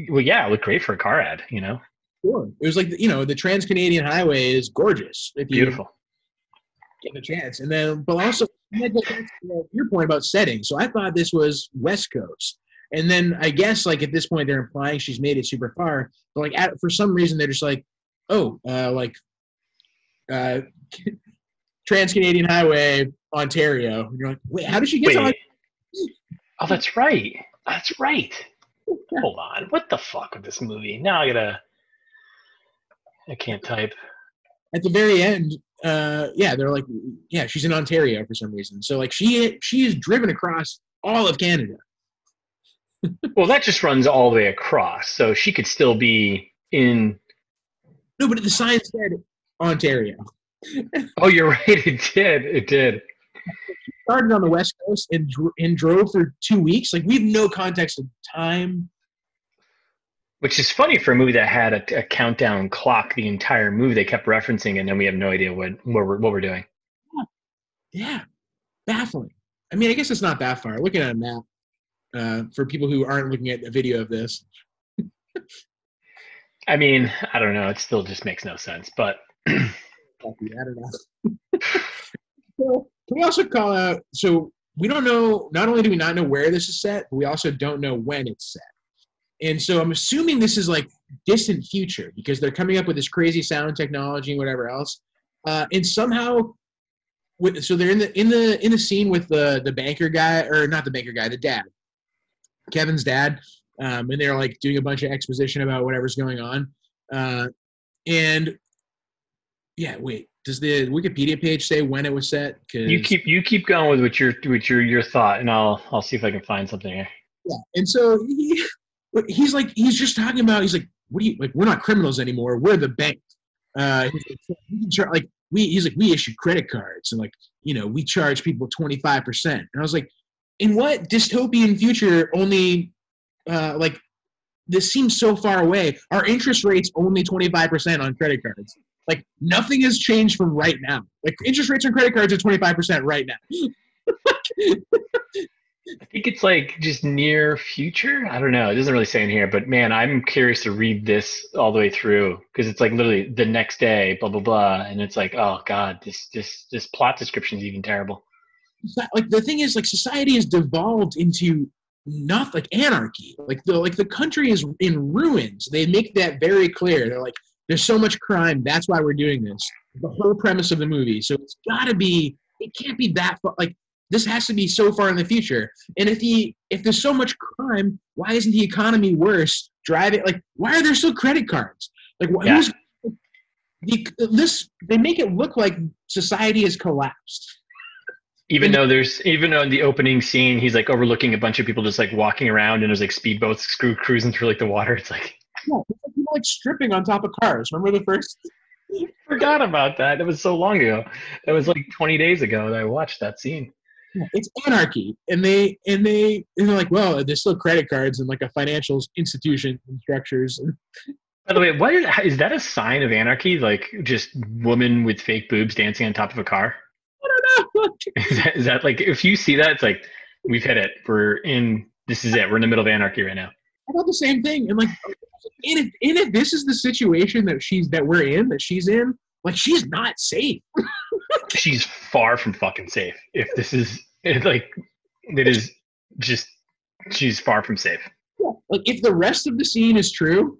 Well, yeah, it looked great for a car ad. You know, Sure. It was like you know the Trans Canadian Highway is gorgeous if you beautiful. get a chance. And then, but also and that goes back to your point about setting. So I thought this was West Coast, and then I guess like at this point they're implying she's made it super far. But like at, for some reason they're just like, oh, uh, like uh, Trans Canadian Highway, Ontario. And you're like, wait, how did she get Wait. to? Oh, that's right. That's right. Hold on. What the fuck with this movie? Now I gotta. I can't type. At the very end, uh, yeah, they're like, yeah, she's in Ontario for some reason. So like she she is driven across all of Canada. Well, that just runs all the way across, so she could still be in No, but the sign said Ontario. Oh, you're right. It did. It did. started on the West Coast and, and drove for two weeks. Like we have no context of time. Which is funny for a movie that had a, a countdown clock the entire movie. They kept referencing, it, and then we have no idea what what we're, what we're doing. Yeah, baffling. I mean, I guess it's not that far. Looking at a map, uh, for people who aren't looking at a video of this. I mean, I don't know. It still just makes no sense. But I don't know. so, can we also call out? So we don't know. Not only do we not know where this is set, but we also don't know when it's set. And so I'm assuming this is like distant future because they're coming up with this crazy sound technology and whatever else. Uh, and somehow, with, so they're in the in the in the scene with the the banker guy or not the banker guy, the dad, Kevin's dad, um, and they're like doing a bunch of exposition about whatever's going on. Uh, and yeah, wait, does the Wikipedia page say when it was set? Cause, you keep you keep going with what your with your your thought, and I'll I'll see if I can find something here. Yeah, and so he, he's like he's just talking about he's like what do you like we're not criminals anymore we're the bank uh he's like, like we he's like we issue credit cards and like you know we charge people 25% and i was like in what dystopian future only uh like this seems so far away our interest rates only 25% on credit cards like nothing has changed from right now like interest rates on credit cards are 25% right now I think it's like just near future. I don't know. It doesn't really say in here, but man, I'm curious to read this all the way through because it's like literally the next day, blah blah blah, and it's like, oh god, this this this plot description is even terrible. Like the thing is, like society has devolved into not like anarchy. Like the like the country is in ruins. They make that very clear. They're like, there's so much crime. That's why we're doing this. The whole premise of the movie. So it's got to be. It can't be that far. Like this has to be so far in the future. And if the if there's so much crime, why isn't the economy worse? Driving like why are there still credit cards? Like yeah. who's the, this they make it look like society has collapsed. Even though there's even though in the opening scene he's like overlooking a bunch of people just like walking around and there's like speedboats screw cruising through like the water. It's like yeah, it's like people like stripping on top of cars. Remember the first? Forgot about that. It was so long ago. That was like 20 days ago that I watched that scene. It's anarchy. And they and they and they're like well there's still credit cards and like a financial institution and structures. By the way what is, is that a sign of anarchy? Like just woman with fake boobs dancing on top of a car? I don't know. Is, that, is that like if you see that it's like we've hit it. We're in this is it. We're in the middle of anarchy right now i thought the same thing and like and if this is the situation that she's that we're in that she's in like she's not safe she's far from fucking safe. If this is like, it is just she's far from safe. Yeah. Like if the rest of the scene is true,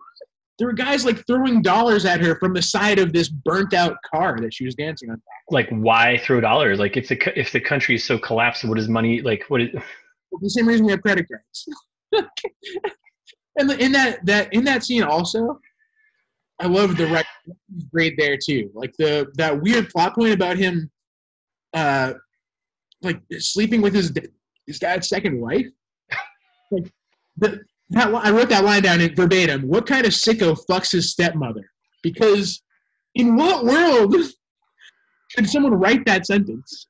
there were guys like throwing dollars at her from the side of this burnt out car that she was dancing on. Like why throw dollars? Like if the if the country is so collapsed, what is money like? What is the same reason we have credit cards? and in that that in that scene also, I love the right great there too. Like the that weird plot point about him, uh, like sleeping with his his dad's second wife. Like the, that I wrote that line down in verbatim. What kind of sicko fucks his stepmother? Because in what world should someone write that sentence?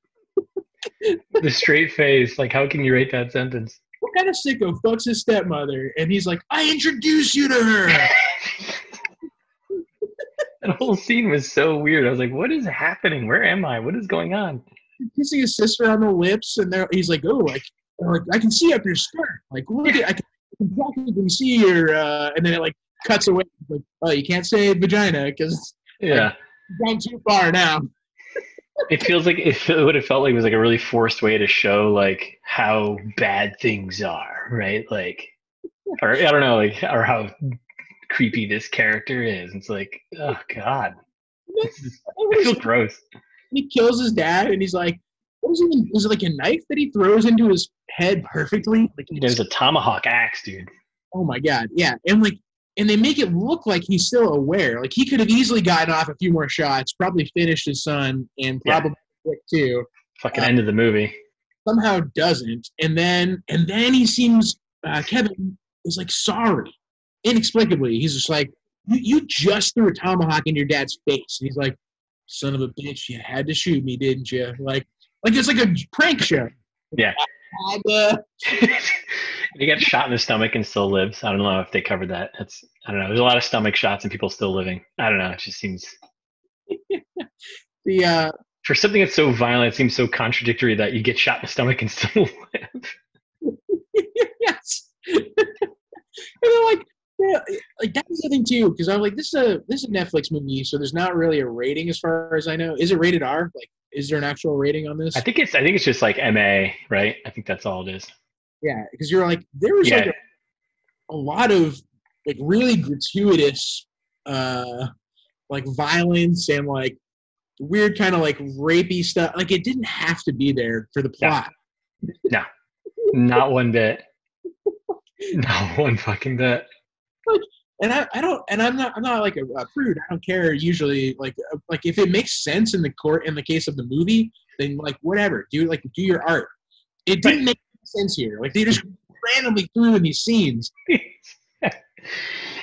the straight face, like how can you write that sentence? What kind of sicko fucks his stepmother? And he's like, I introduce you to her. that whole scene was so weird. I was like, what is happening? Where am I? What is going on? Kissing his sister on the lips, and he's like, oh, like, like I can see up your skirt. Like, look at, I can, practically see your, uh, and then it like cuts away. Like, oh, you can't say vagina because yeah, like, gone too far now. It feels like it would have felt like was like a really forced way to show like how bad things are, right? Like, or I don't know, like, or how creepy this character is. It's like, oh god, is, I feel gross. He kills his dad, and he's like, "What is even? Is it like a knife that he throws into his head perfectly? Like there's a tomahawk axe, dude. Oh my god, yeah, and like, and they make it look like he's still aware. Like he could have easily gotten off a few more shots, probably finished his son, and probably yeah. too. Fucking uh, end of the movie. Somehow doesn't, and then and then he seems uh, Kevin is like sorry inexplicably, he's just like, you, you, just threw a tomahawk in your dad's face. And he's like, son of a bitch, you had to shoot me, didn't you? Like, like it's like a prank show. Yeah. he got shot in the stomach and still lives. I don't know if they covered that. That's I don't know. There's a lot of stomach shots and people still living. I don't know. It just seems the uh, for something that's so violent, it seems so contradictory that you get shot in the stomach and still live. yes. and then like yeah, like that's the thing too, because I'm like, this is a this is a Netflix movie, so there's not really a rating as far as I know. Is it rated R? Like is there an actual rating on this? I think it's I think it's just like MA, right? I think that's all it is. Yeah, because you're like there was like a, a lot of like really gratuitous uh like violence and like weird kind of like rapey stuff. Like it didn't have to be there for the Yeah. no. Not one bit. Not one fucking bit. And I, I don't and I'm not I'm not like a, a prude. I don't care usually like uh, like if it makes sense in the court in the case of the movie, then like whatever, do like do your art. It didn't make sense here. Like they just randomly threw in these scenes.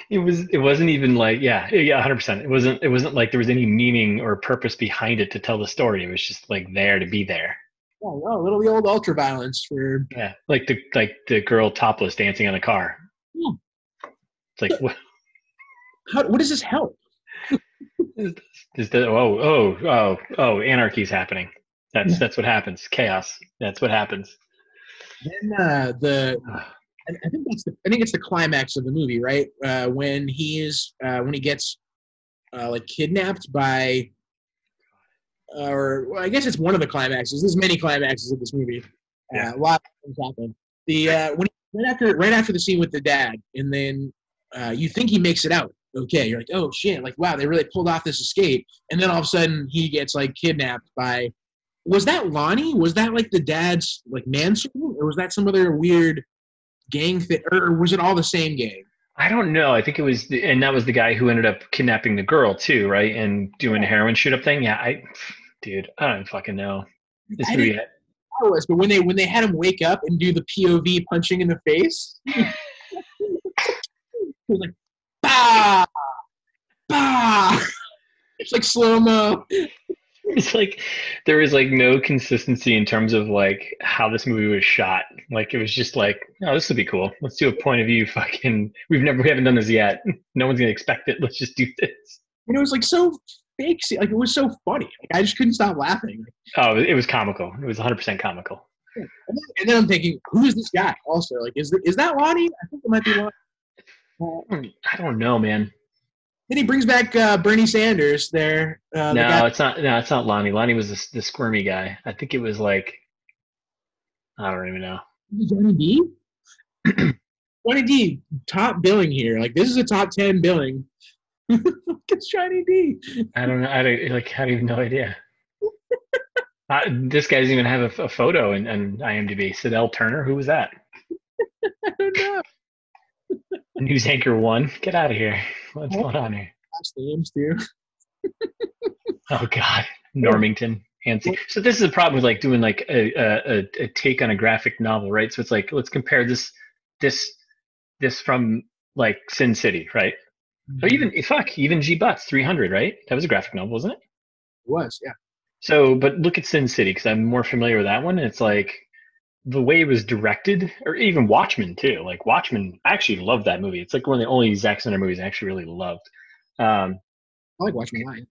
it was it wasn't even like yeah yeah 100% it wasn't it wasn't like there was any meaning or purpose behind it to tell the story it was just like there to be there Oh, oh little the old ultra violence for yeah like the like the girl topless dancing on the car Yeah. it's like what how, what does this help? is the oh oh oh oh anarchy's happening that's Yeah. that's what happens chaos that's what happens Then uh, the I think that's the I think it's the climax of the movie, right? Uh, when he is uh, when he gets uh, like kidnapped by, uh, or well, I guess it's one of the climaxes. There's many climaxes of this movie. Uh, Yeah. A lot of things happen. The uh, when he, right after right after the scene with the dad, and then uh, you think he makes it out. Okay, you're like, oh shit, like wow, they really pulled off this escape, and then all of a sudden he gets like kidnapped by. Was that Lonnie? Was that like the dad's like manservant, or was that some other weird gang thing, or was it all the same gang? i don't know. I think it was the, and that was the guy who ended up kidnapping the girl too right? And doing a heroin shoot up thing? Yeah i dude i don't fucking know. This I movie didn't know this, but when they when they had him wake up and do the POV punching in the face, he was like, bah, bah. It's like slow mo. it's like there was like no consistency in terms of like how this movie was shot. Like it was just like, oh, this would be cool. Let's do a point of view. Fucking, we've never, we haven't done this yet. No one's gonna expect it. Let's just do this. And it was like so fake. Like it was so funny. Like I just couldn't stop laughing. Oh, it was comical. It was 100 percent comical. And then, and then I'm thinking, who's this guy? Also, like, is is that Lonnie? I think it might be Lonnie. Uh, I don't know, man. then he brings back uh, Bernie Sanders there. Uh, no, guy- it's not. No, it's not Lonnie. Lonnie was the, the squirmy guy. I think it was like, I don't even know. Johnny D. Johnny D. Top billing here. Like this is a top ten billing. it's Johnny D. I don't know. I don't, like. I have no idea. Uh, this guy doesn't even have a, a photo in, in IMDb. Sidell Turner, who was that? I don't know. News anchor one. Get out of here. What's going on here? Last names too. Oh God, Normington, Hansi. So this is a problem with like doing like a, a, a- take on a graphic novel, right? So it's like let's compare this this this from like Sin City, right? Or mm-hmm. even fuck, even G Butts 300, right? That was a graphic novel, wasn't it? It was yeah. So, but look at Sin City because I'm more familiar with that one. And it's like the way it was directed, or even Watchmen too. Like Watchmen, I actually love that movie. It's like one of the only Zack Snyder movies I actually really loved. Um, I like Watchmen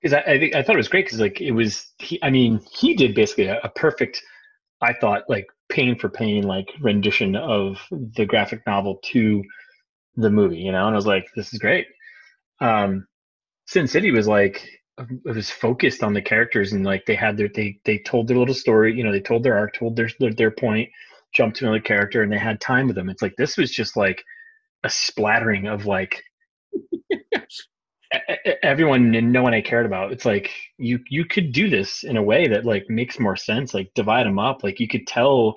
because I, I think I thought it was great because like it was he I mean he did basically a, a perfect I thought like pain for pain like rendition of the graphic novel to the movie you know and I was like this is great um Sin City was like it was focused on the characters and like they had their they they told their little story you know they told their arc told their their, their point jumped to another character and they had time with them it's like this was just like a splattering of like everyone and no one I cared about. It's like you you could do this in a way that like makes more sense. Like divide them up. Like you could tell,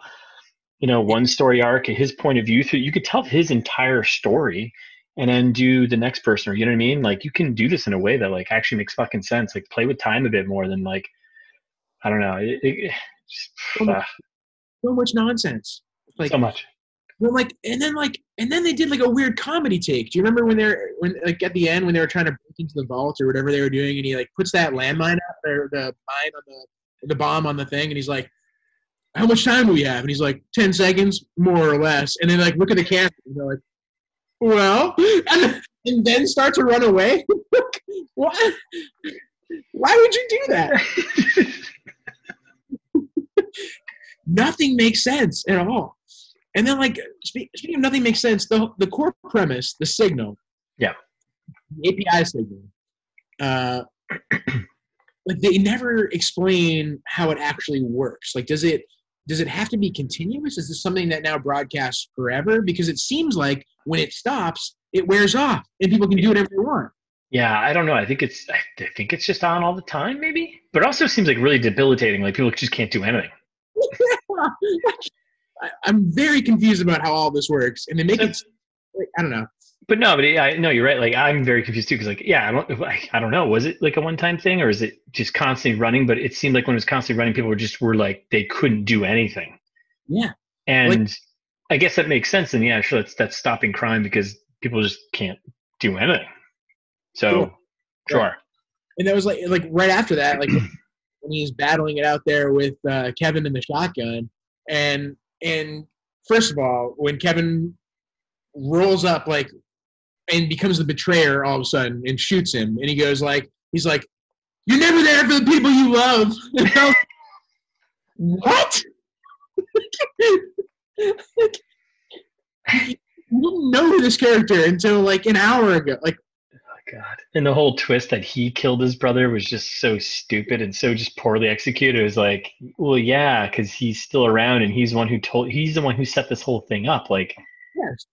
you know, one story arc his point of view through. You could tell his entire story, and then do the next person. Or you know what I mean? Like you can do this in a way that like actually makes fucking sense. Like play with time a bit more than like I don't know. It, it, just, uh, So much nonsense. Like so much. well, like and then like and then they did like a weird comedy take. Do you remember when they're when like at the end when they were trying to break into the vault or whatever they were doing, and he like puts that landmine out or the mine on the the bomb on the thing, and he's like, "How much time do we have?" And he's like, 10 seconds, more or less." And then like look at the camera, and they're like, "Well," and and then start to run away. what? Why would you do that? nothing makes sense at all. And then, like, speak, speaking of nothing makes sense, the the core premise, the signal, Yeah. the API signal. Uh, like they never explain how it actually works. Like, does it does it have to be continuous? Is this something that now broadcasts forever? Because it seems like when it stops, it wears off, and people can do whatever they want. Yeah, I don't know. I think it's I think it's just on all the time, maybe. But it also seems like really debilitating. Like people just can't do anything. I'm very confused about how all this works, and they make it. I don't know. But no, but yeah, no, you're right. Like I'm very confused too, because like, yeah, I don't, like, I don't know. Was it like a one-time thing, or is it just constantly running? But it seemed like when it was constantly running, people were just were like they couldn't do anything. Yeah. And I guess that makes sense. And yeah, sure, that's that's stopping crime because people just can't do anything. So, Sure. sure. And that was like like right after that, like when he's battling it out there with uh, Kevin and the shotgun, and and first of all, when Kevin rolls up like and becomes the betrayer all of a sudden and shoots him, and he goes like he's like, "You're never there for the people you love." And I like, what? you didn't know this character until like an hour ago. Like Oh, God. And the whole twist that he killed his brother was just so stupid and so just poorly executed. It was like, well, yeah, because he's still around and he's the one who told, he's the one who set this whole thing up. Like, yes.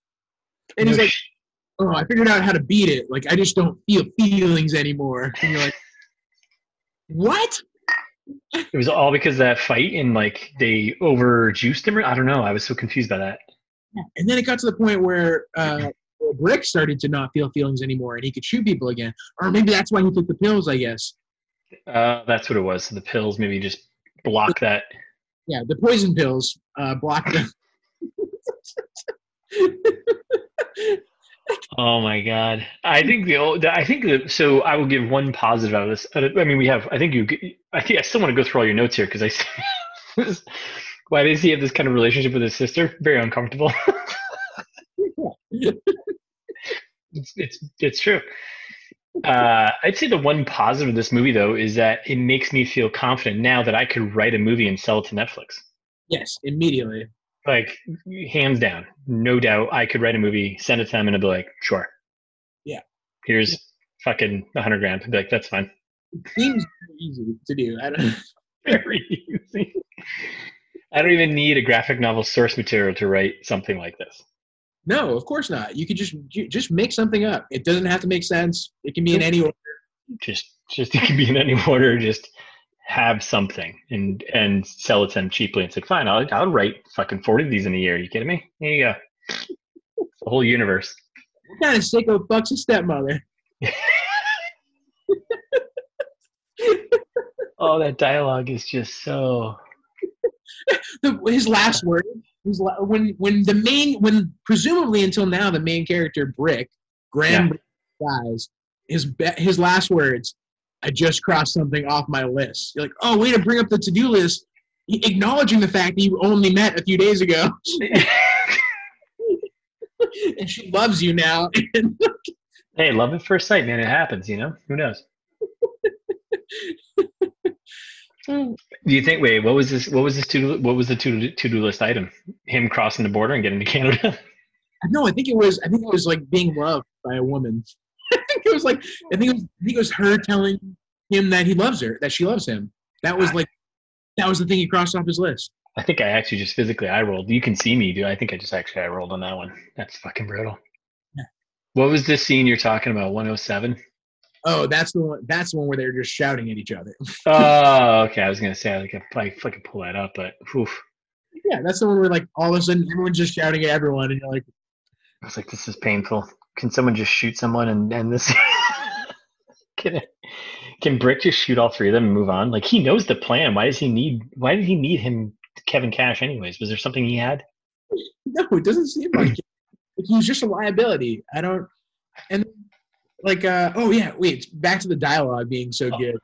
And he's like, sh- oh, I figured out how to beat it. Like, I just don't feel feelings anymore. And you're like, what? it was all because of that fight and like they over juiced him. I don't know. I was so confused by that. And then it got to the point where uh, Brick started to not feel feelings anymore, and he could shoot people again. Or maybe that's why he took the pills. I guess. Uh, that's what it was. So the pills maybe just block that. Yeah, the poison pills uh, blocked them. Oh my god! I think the old. I think that. So I will give one positive out of this. I mean, we have. I think you. I think I still want to go through all your notes here because I. Why does he have this kind of relationship with his sister? Very uncomfortable. it's it's it's true. Uh, I'd say the one positive of this movie though is that it makes me feel confident now that I could write a movie and sell it to Netflix. yes, immediately. Like hands down, no doubt, I could write a movie, send it to them, and I'd be like, sure. Yeah. Here's fucking a hundred grand. I'd be like, that's fine. It seems very easy to do. I don't. Very easy. I don't even need a graphic novel source material to write something like this. No, of course not. You could just just make something up. It doesn't have to make sense. It can be in any order. Just, just it can be in any order. Just have something and and sell it to them cheaply. It's like fine. I'll I'll write fucking forty of these in a year. you kidding me? Here you go. The whole universe. What kind of sicko fucks a stepmother? Oh, that dialogue is just so. the, his last word la- when when the main when presumably until now the main character Brick Graham Brick dies his be- his last words I just crossed something off my list. You're like, oh, way to bring up the to do list, acknowledging the fact that you only met a few days ago, and she loves you now. hey, love at first sight, man. It happens. You know. Who knows? Do you think? Wait, what was this? What was this? To what was the to to do list item? Him crossing the border and getting to Canada. no, I think it was I think it was like being loved by a woman. I think it was like I think it was, I think it was her telling him that he loves her, that she loves him. That was like that was the thing he crossed off his list. I think I actually just physically eye rolled. You can see me, dude. I think I just actually eye rolled on that one. That's fucking brutal. Yeah. What was this scene you're talking about? 107. Oh, that's the one. That's the one where they're just shouting at each other. Oh, okay. I was gonna say I could probably fucking pull that up, but oof. yeah, that's the one where like all of a sudden everyone's just shouting at everyone, and you're like, I was like, this is painful. Can someone just shoot someone and end this? can can Brick just shoot all three of them and move on? Like he knows the plan. Why does he need? Why did he need him, Kevin Cash? Anyways, was there something he had? no, it doesn't seem like it. He's just a liability. I don't. And like, uh, oh yeah, wait. Back to the dialogue being so Oh. good.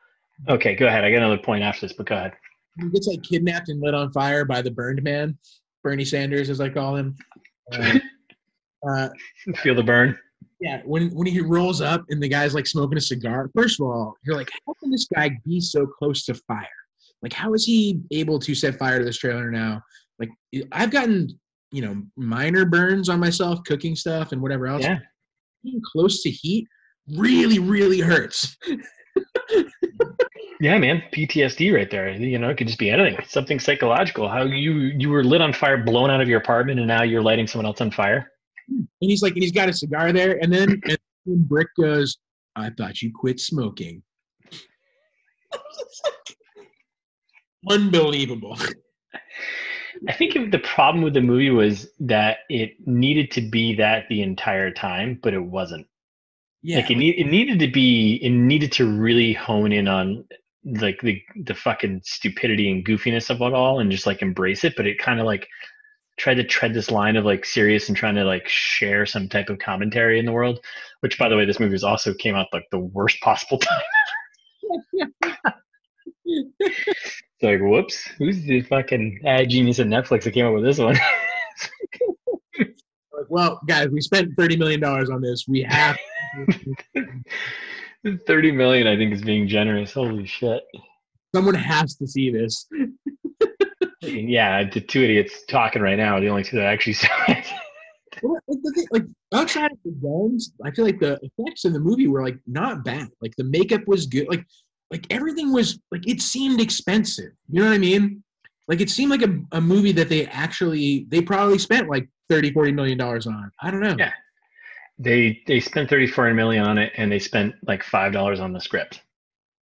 Okay, go ahead. I got another point after this, but go ahead. He gets like kidnapped and lit on fire by the burned man, Bernie Sanders, as I call him. Uh, uh, Feel the burn. Yeah, when when he rolls up and the guy's like smoking a cigar. First of all, you're like, how can this guy be so close to fire? Like, how is he able to set fire to this trailer now? Like, I've gotten you know minor burns on myself cooking stuff and whatever else. Yeah. Being close to heat, really, really hurts. Yeah, man, PTSD right there. You know, it could just be anything. Something psychological. How you you were lit on fire, blown out of your apartment, and now you're lighting someone else on fire. And he's like, and he's got a cigar there, and then and Brick goes, "I thought you quit smoking." Unbelievable. I think if the problem with the movie was that it needed to be that the entire time, but it wasn't. Yeah, Like it, need, it needed to be, it needed to really hone in on like the the fucking stupidity and goofiness of it all, and just like embrace it. But it kind of like tried to tread this line of like serious and trying to like share some type of commentary in the world. Which, by the way, this movie was also came out like the worst possible time. It's like, whoops, who's the fucking ad genius at Netflix that came up with this one? well, guys, we spent thirty million dollars on this. We have. 30 million, I think, is being generous. Holy shit. Someone has to see this. Yeah, the two idiots talking right now are the only two that actually saw it. Well, Like, like outside of the guns, I feel like the effects in the movie were like not bad. Like the makeup was good. Like like everything was like it seemed expensive. You know what I mean? Like it seemed like a, a movie that they actually they probably spent like 30 40 million dollars on. I don't know. Yeah. They they spent 34 million on it and they spent like five dollars on the script.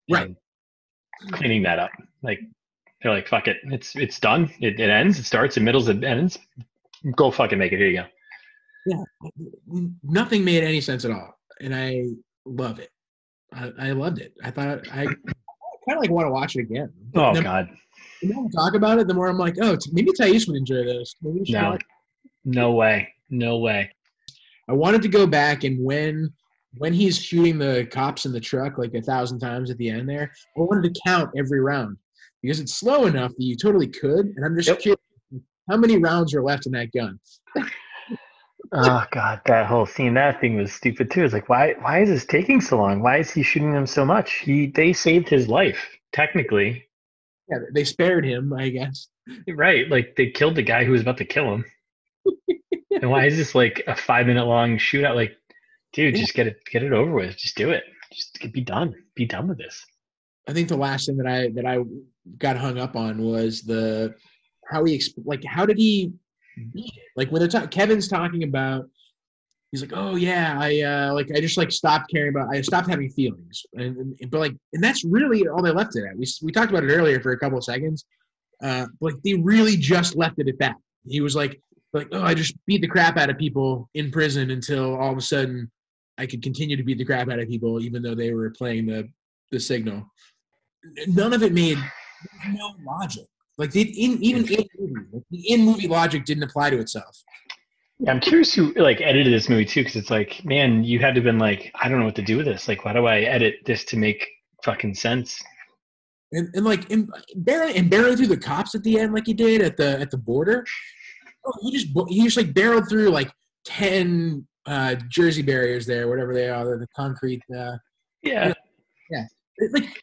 Right. Cleaning that up. Like they're like, fuck it. It's it's done. It, it ends, it starts, it middles, it ends. Go fucking make it. Here you go. N- Nothing made any sense at all. And I love it. I, I loved it. I thought I kind of like want to watch it again. Oh the, god. the more I talk about it, the more I'm like, oh, t- maybe Thais would enjoy this. Maybe No. No way. No way. I wanted to go back and when when he's shooting the cops in the truck like a thousand times at the end there, I wanted to count every round because it's slow enough that you totally could. And I'm just Yep. curious how many rounds are left in that gun. Oh god, that whole scene, that thing was stupid too. It's like, why why is this taking so long? Why is he shooting them so much? He they saved his life, technically. Yeah, they spared him, I guess. Right. Like they killed the guy who was about to kill him. and why is this like a five minute long shootout? Like, dude, Yeah. just get it get it over with. Just do it. Just be done. Be done with this. I think the last thing that I that I got hung up on was the how he like how did he? Like when they're talking, Kevin's talking about, he's like, oh yeah, I uh, like I just like stopped caring about, I stopped having feelings, and, and but like, and that's really all they left it at. We we talked about it earlier for a couple of seconds, uh, but, like they really just left it at that. He was like, like oh, I just beat the crap out of people in prison until all of a sudden I could continue to beat the crap out of people even though they were playing the the signal. None of it made no logic. Like they, in even in movie, like the in movie logic didn't apply to itself. Yeah, I'm curious who like edited this movie too, because it's like, man, you had to have been like, I don't know what to do with this. Like, why do I edit this to make fucking sense? And, and like and barreling and barreling through the cops at the end, like he did at the at the border. Oh, he just he just like barreled through like ten uh, Jersey barriers there, whatever they are, the concrete. Uh, Yeah. it, like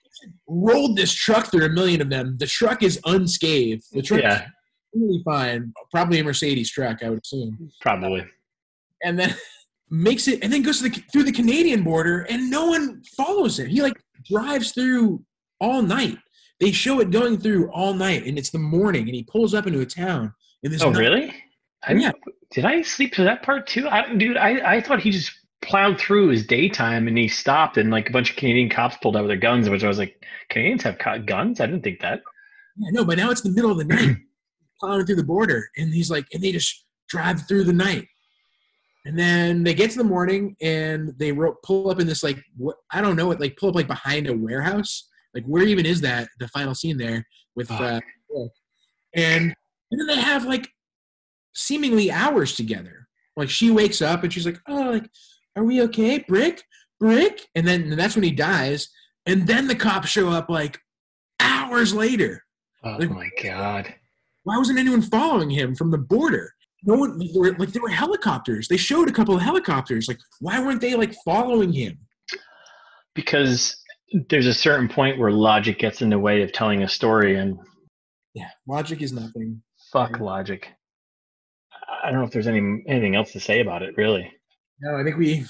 rolled this truck through a million of them. The truck is unscathed. The truck Yeah, is really fine. Probably a Mercedes truck, I would assume. probably. and then makes it and then goes to the, through the Canadian border and no one follows him. He like drives through all night. They show it going through all night and it's the morning and he pulls up into a town and this Oh, night- really? I Yeah. Did I sleep through that part too? I, dude, I, I thought he just plowed through his daytime and he stopped and like a bunch of Canadian cops pulled out with their guns, which I was like, Canadians have guns? I didn't think that. Yeah, no, but now it's the middle of the night plowing through the border and he's like and they just drive through the night. And then they get to the morning and they ro- pull up in this like what I don't know what like pull up like behind a warehouse. Like where even is that the final scene there with uh, and and then they have like seemingly hours together. Like she wakes up and she's like, "Oh, like, are we okay, Brick? Brick?" And then and that's when he dies. And then the cops show up like hours later. Oh Like- my god. Why wasn't anyone following him from the border? No one. Like there were helicopters. They showed a couple of helicopters. Like why weren't they like following him? Because there's a certain point where logic gets in the way of telling a story and Yeah, logic is nothing. fuck logic. I don't know if there's any anything else to say about it, really. No, I think we,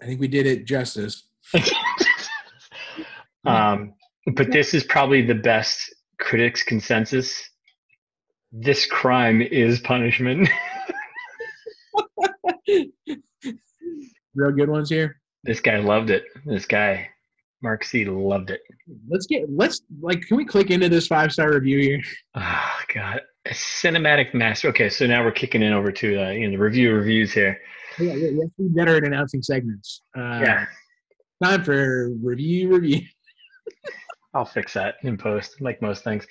I think we did it justice. um, but this is probably the best critics' consensus. This crime is punishment. Real good ones here. this guy loved it. This guy, Mark C, loved it. Let's get let's like can we click into this five star review here? Oh God, a cinematic master. Okay, so now we're kicking in over to uh, you know the review reviews here. Yeah, yeah, you have to be better at announcing segments. Uh, Yeah, Time for review review. I'll fix that in post, like most things.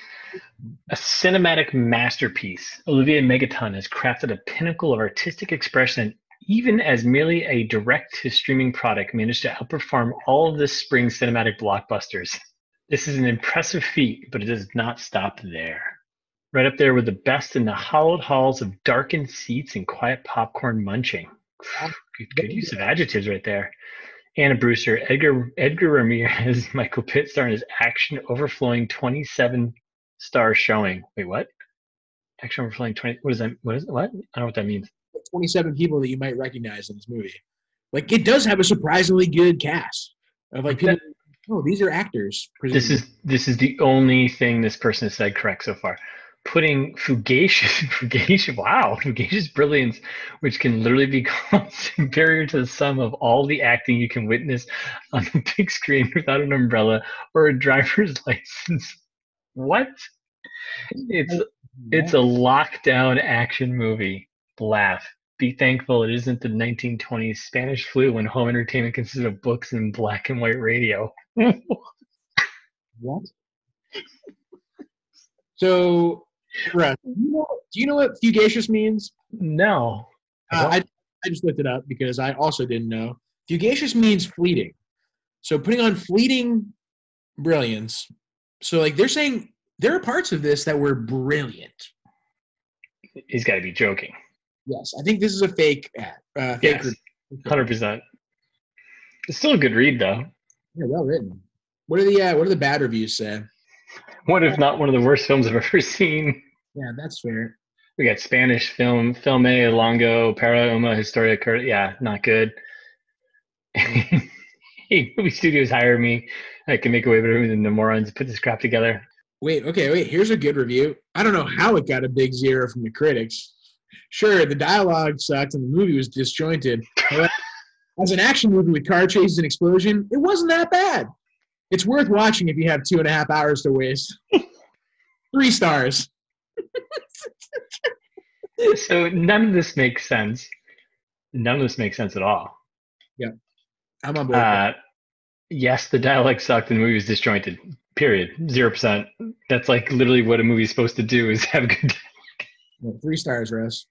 A cinematic masterpiece. Olivier Megaton has crafted a pinnacle of artistic expression, even as merely a direct to streaming product, managed to outperform all of this spring's cinematic blockbusters. This is an impressive feat, but it does not stop there. Right up there with the best in the hollowed halls of darkened seats and quiet popcorn munching. Good, good use of adjectives right there. Anna Brewster, Edgar Edgar Ramirez, Michael Pitt star in his action overflowing 27 star showing. Wait, what? Action overflowing 20. What is that? What is what? I don't know what that means. 27 people that you might recognize in this movie. Like it does have a surprisingly good cast of like people. Oh, these are actors. This is this is the only thing this person has said correct so far. Putting fugacious, fugacious, wow, fugacious brilliance, which can literally be called superior to the sum of all the acting you can witness on the big screen without an umbrella or a driver's license. What? It's it's a lockdown action movie. Laugh. Be thankful it isn't the 1920s Spanish flu when home entertainment consisted of books and black and white radio. what? So, Russ, do you know, do you know what fugacious means? no. Uh, I, I just looked it up because I also didn't know. Fugacious means fleeting. So putting on fleeting brilliance. So like they're saying there are parts of this that were brilliant. He's got to be joking. Yes, I think this is a fake ad. Uh, fake Yes. Hundred percent. It's still a good read, though. Yeah, well written. What are the uh, what do the bad reviews say? What if not one of the worst films I've ever seen? Yeah, that's fair. We got Spanish film, Filme Longo, Para Uma Historia Cur- Yeah, not good. hey, movie studios hire me. I can make a way away with the morons put this crap together. Wait, okay, wait. Here's a good review. I don't know how it got a big zero from the critics. Sure, the dialogue sucked and the movie was disjointed. As an action movie with car chases and explosion, it wasn't that bad. It's worth watching if you have two and a half hours to waste. Three stars. So none of this makes sense. None of this makes sense at all. Yeah, I'm on board. Uh, yes, the dialogue sucked and the movie was disjointed. Period. Zero percent. That's like literally what a movie's supposed to do is have good. Yeah, three stars, Russ.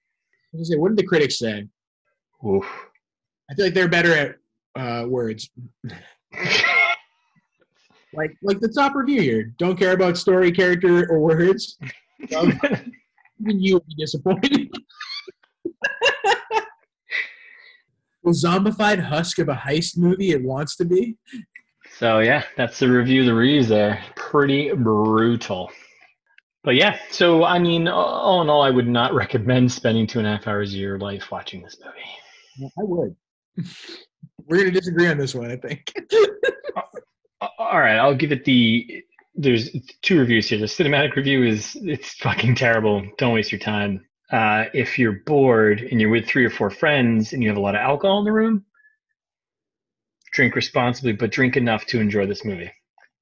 What did say? What did the critics say? Oof. I feel like they're better at uh, words. Like like the top review here. Don't care about story, character, or words. Well, even you would be disappointed. the zombified husk of a heist movie it wants to be. so yeah, that's the review. The reviews there, pretty brutal. But yeah, so I mean, all in all, I would not recommend spending two and a half hours of your life watching this movie. I would. We're gonna disagree on this one, I think. Uh, all right, I'll give it the. There's two reviews here. The cinematic review is it's fucking terrible. Don't waste your time. Uh, if you're bored and you're with three or four friends and you have a lot of alcohol in the room, drink responsibly, but drink enough to enjoy this movie.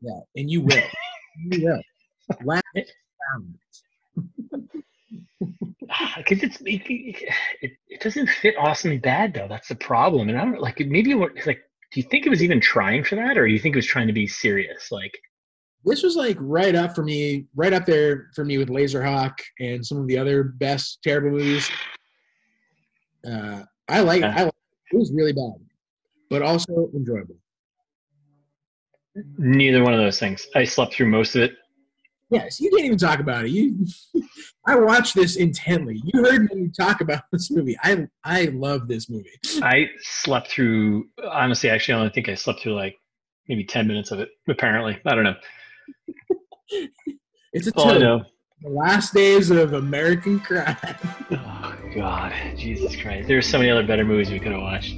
yeah, and you will. You will. Laugh. Because it's it, it, it doesn't fit awesome bad though. That's the problem. And I don't like maybe what like. Do you think it was even trying for that, or do you think it was trying to be serious? Like, This was like right up for me, right up there for me with Laserhawk and some of the other best terrible movies. Uh, I like. I like. It was really bad, but also enjoyable. neither one of those things. I slept through most of it. Yes, you can't even talk about it. You, I watched this intently. You heard me talk about this movie. I I love this movie. I slept through. Honestly, actually, I only think I slept through like maybe ten minutes of it. Apparently, I don't know. It's a All I know. The last days of American crime. Oh God, Jesus Christ! There are so many other better movies we could have watched.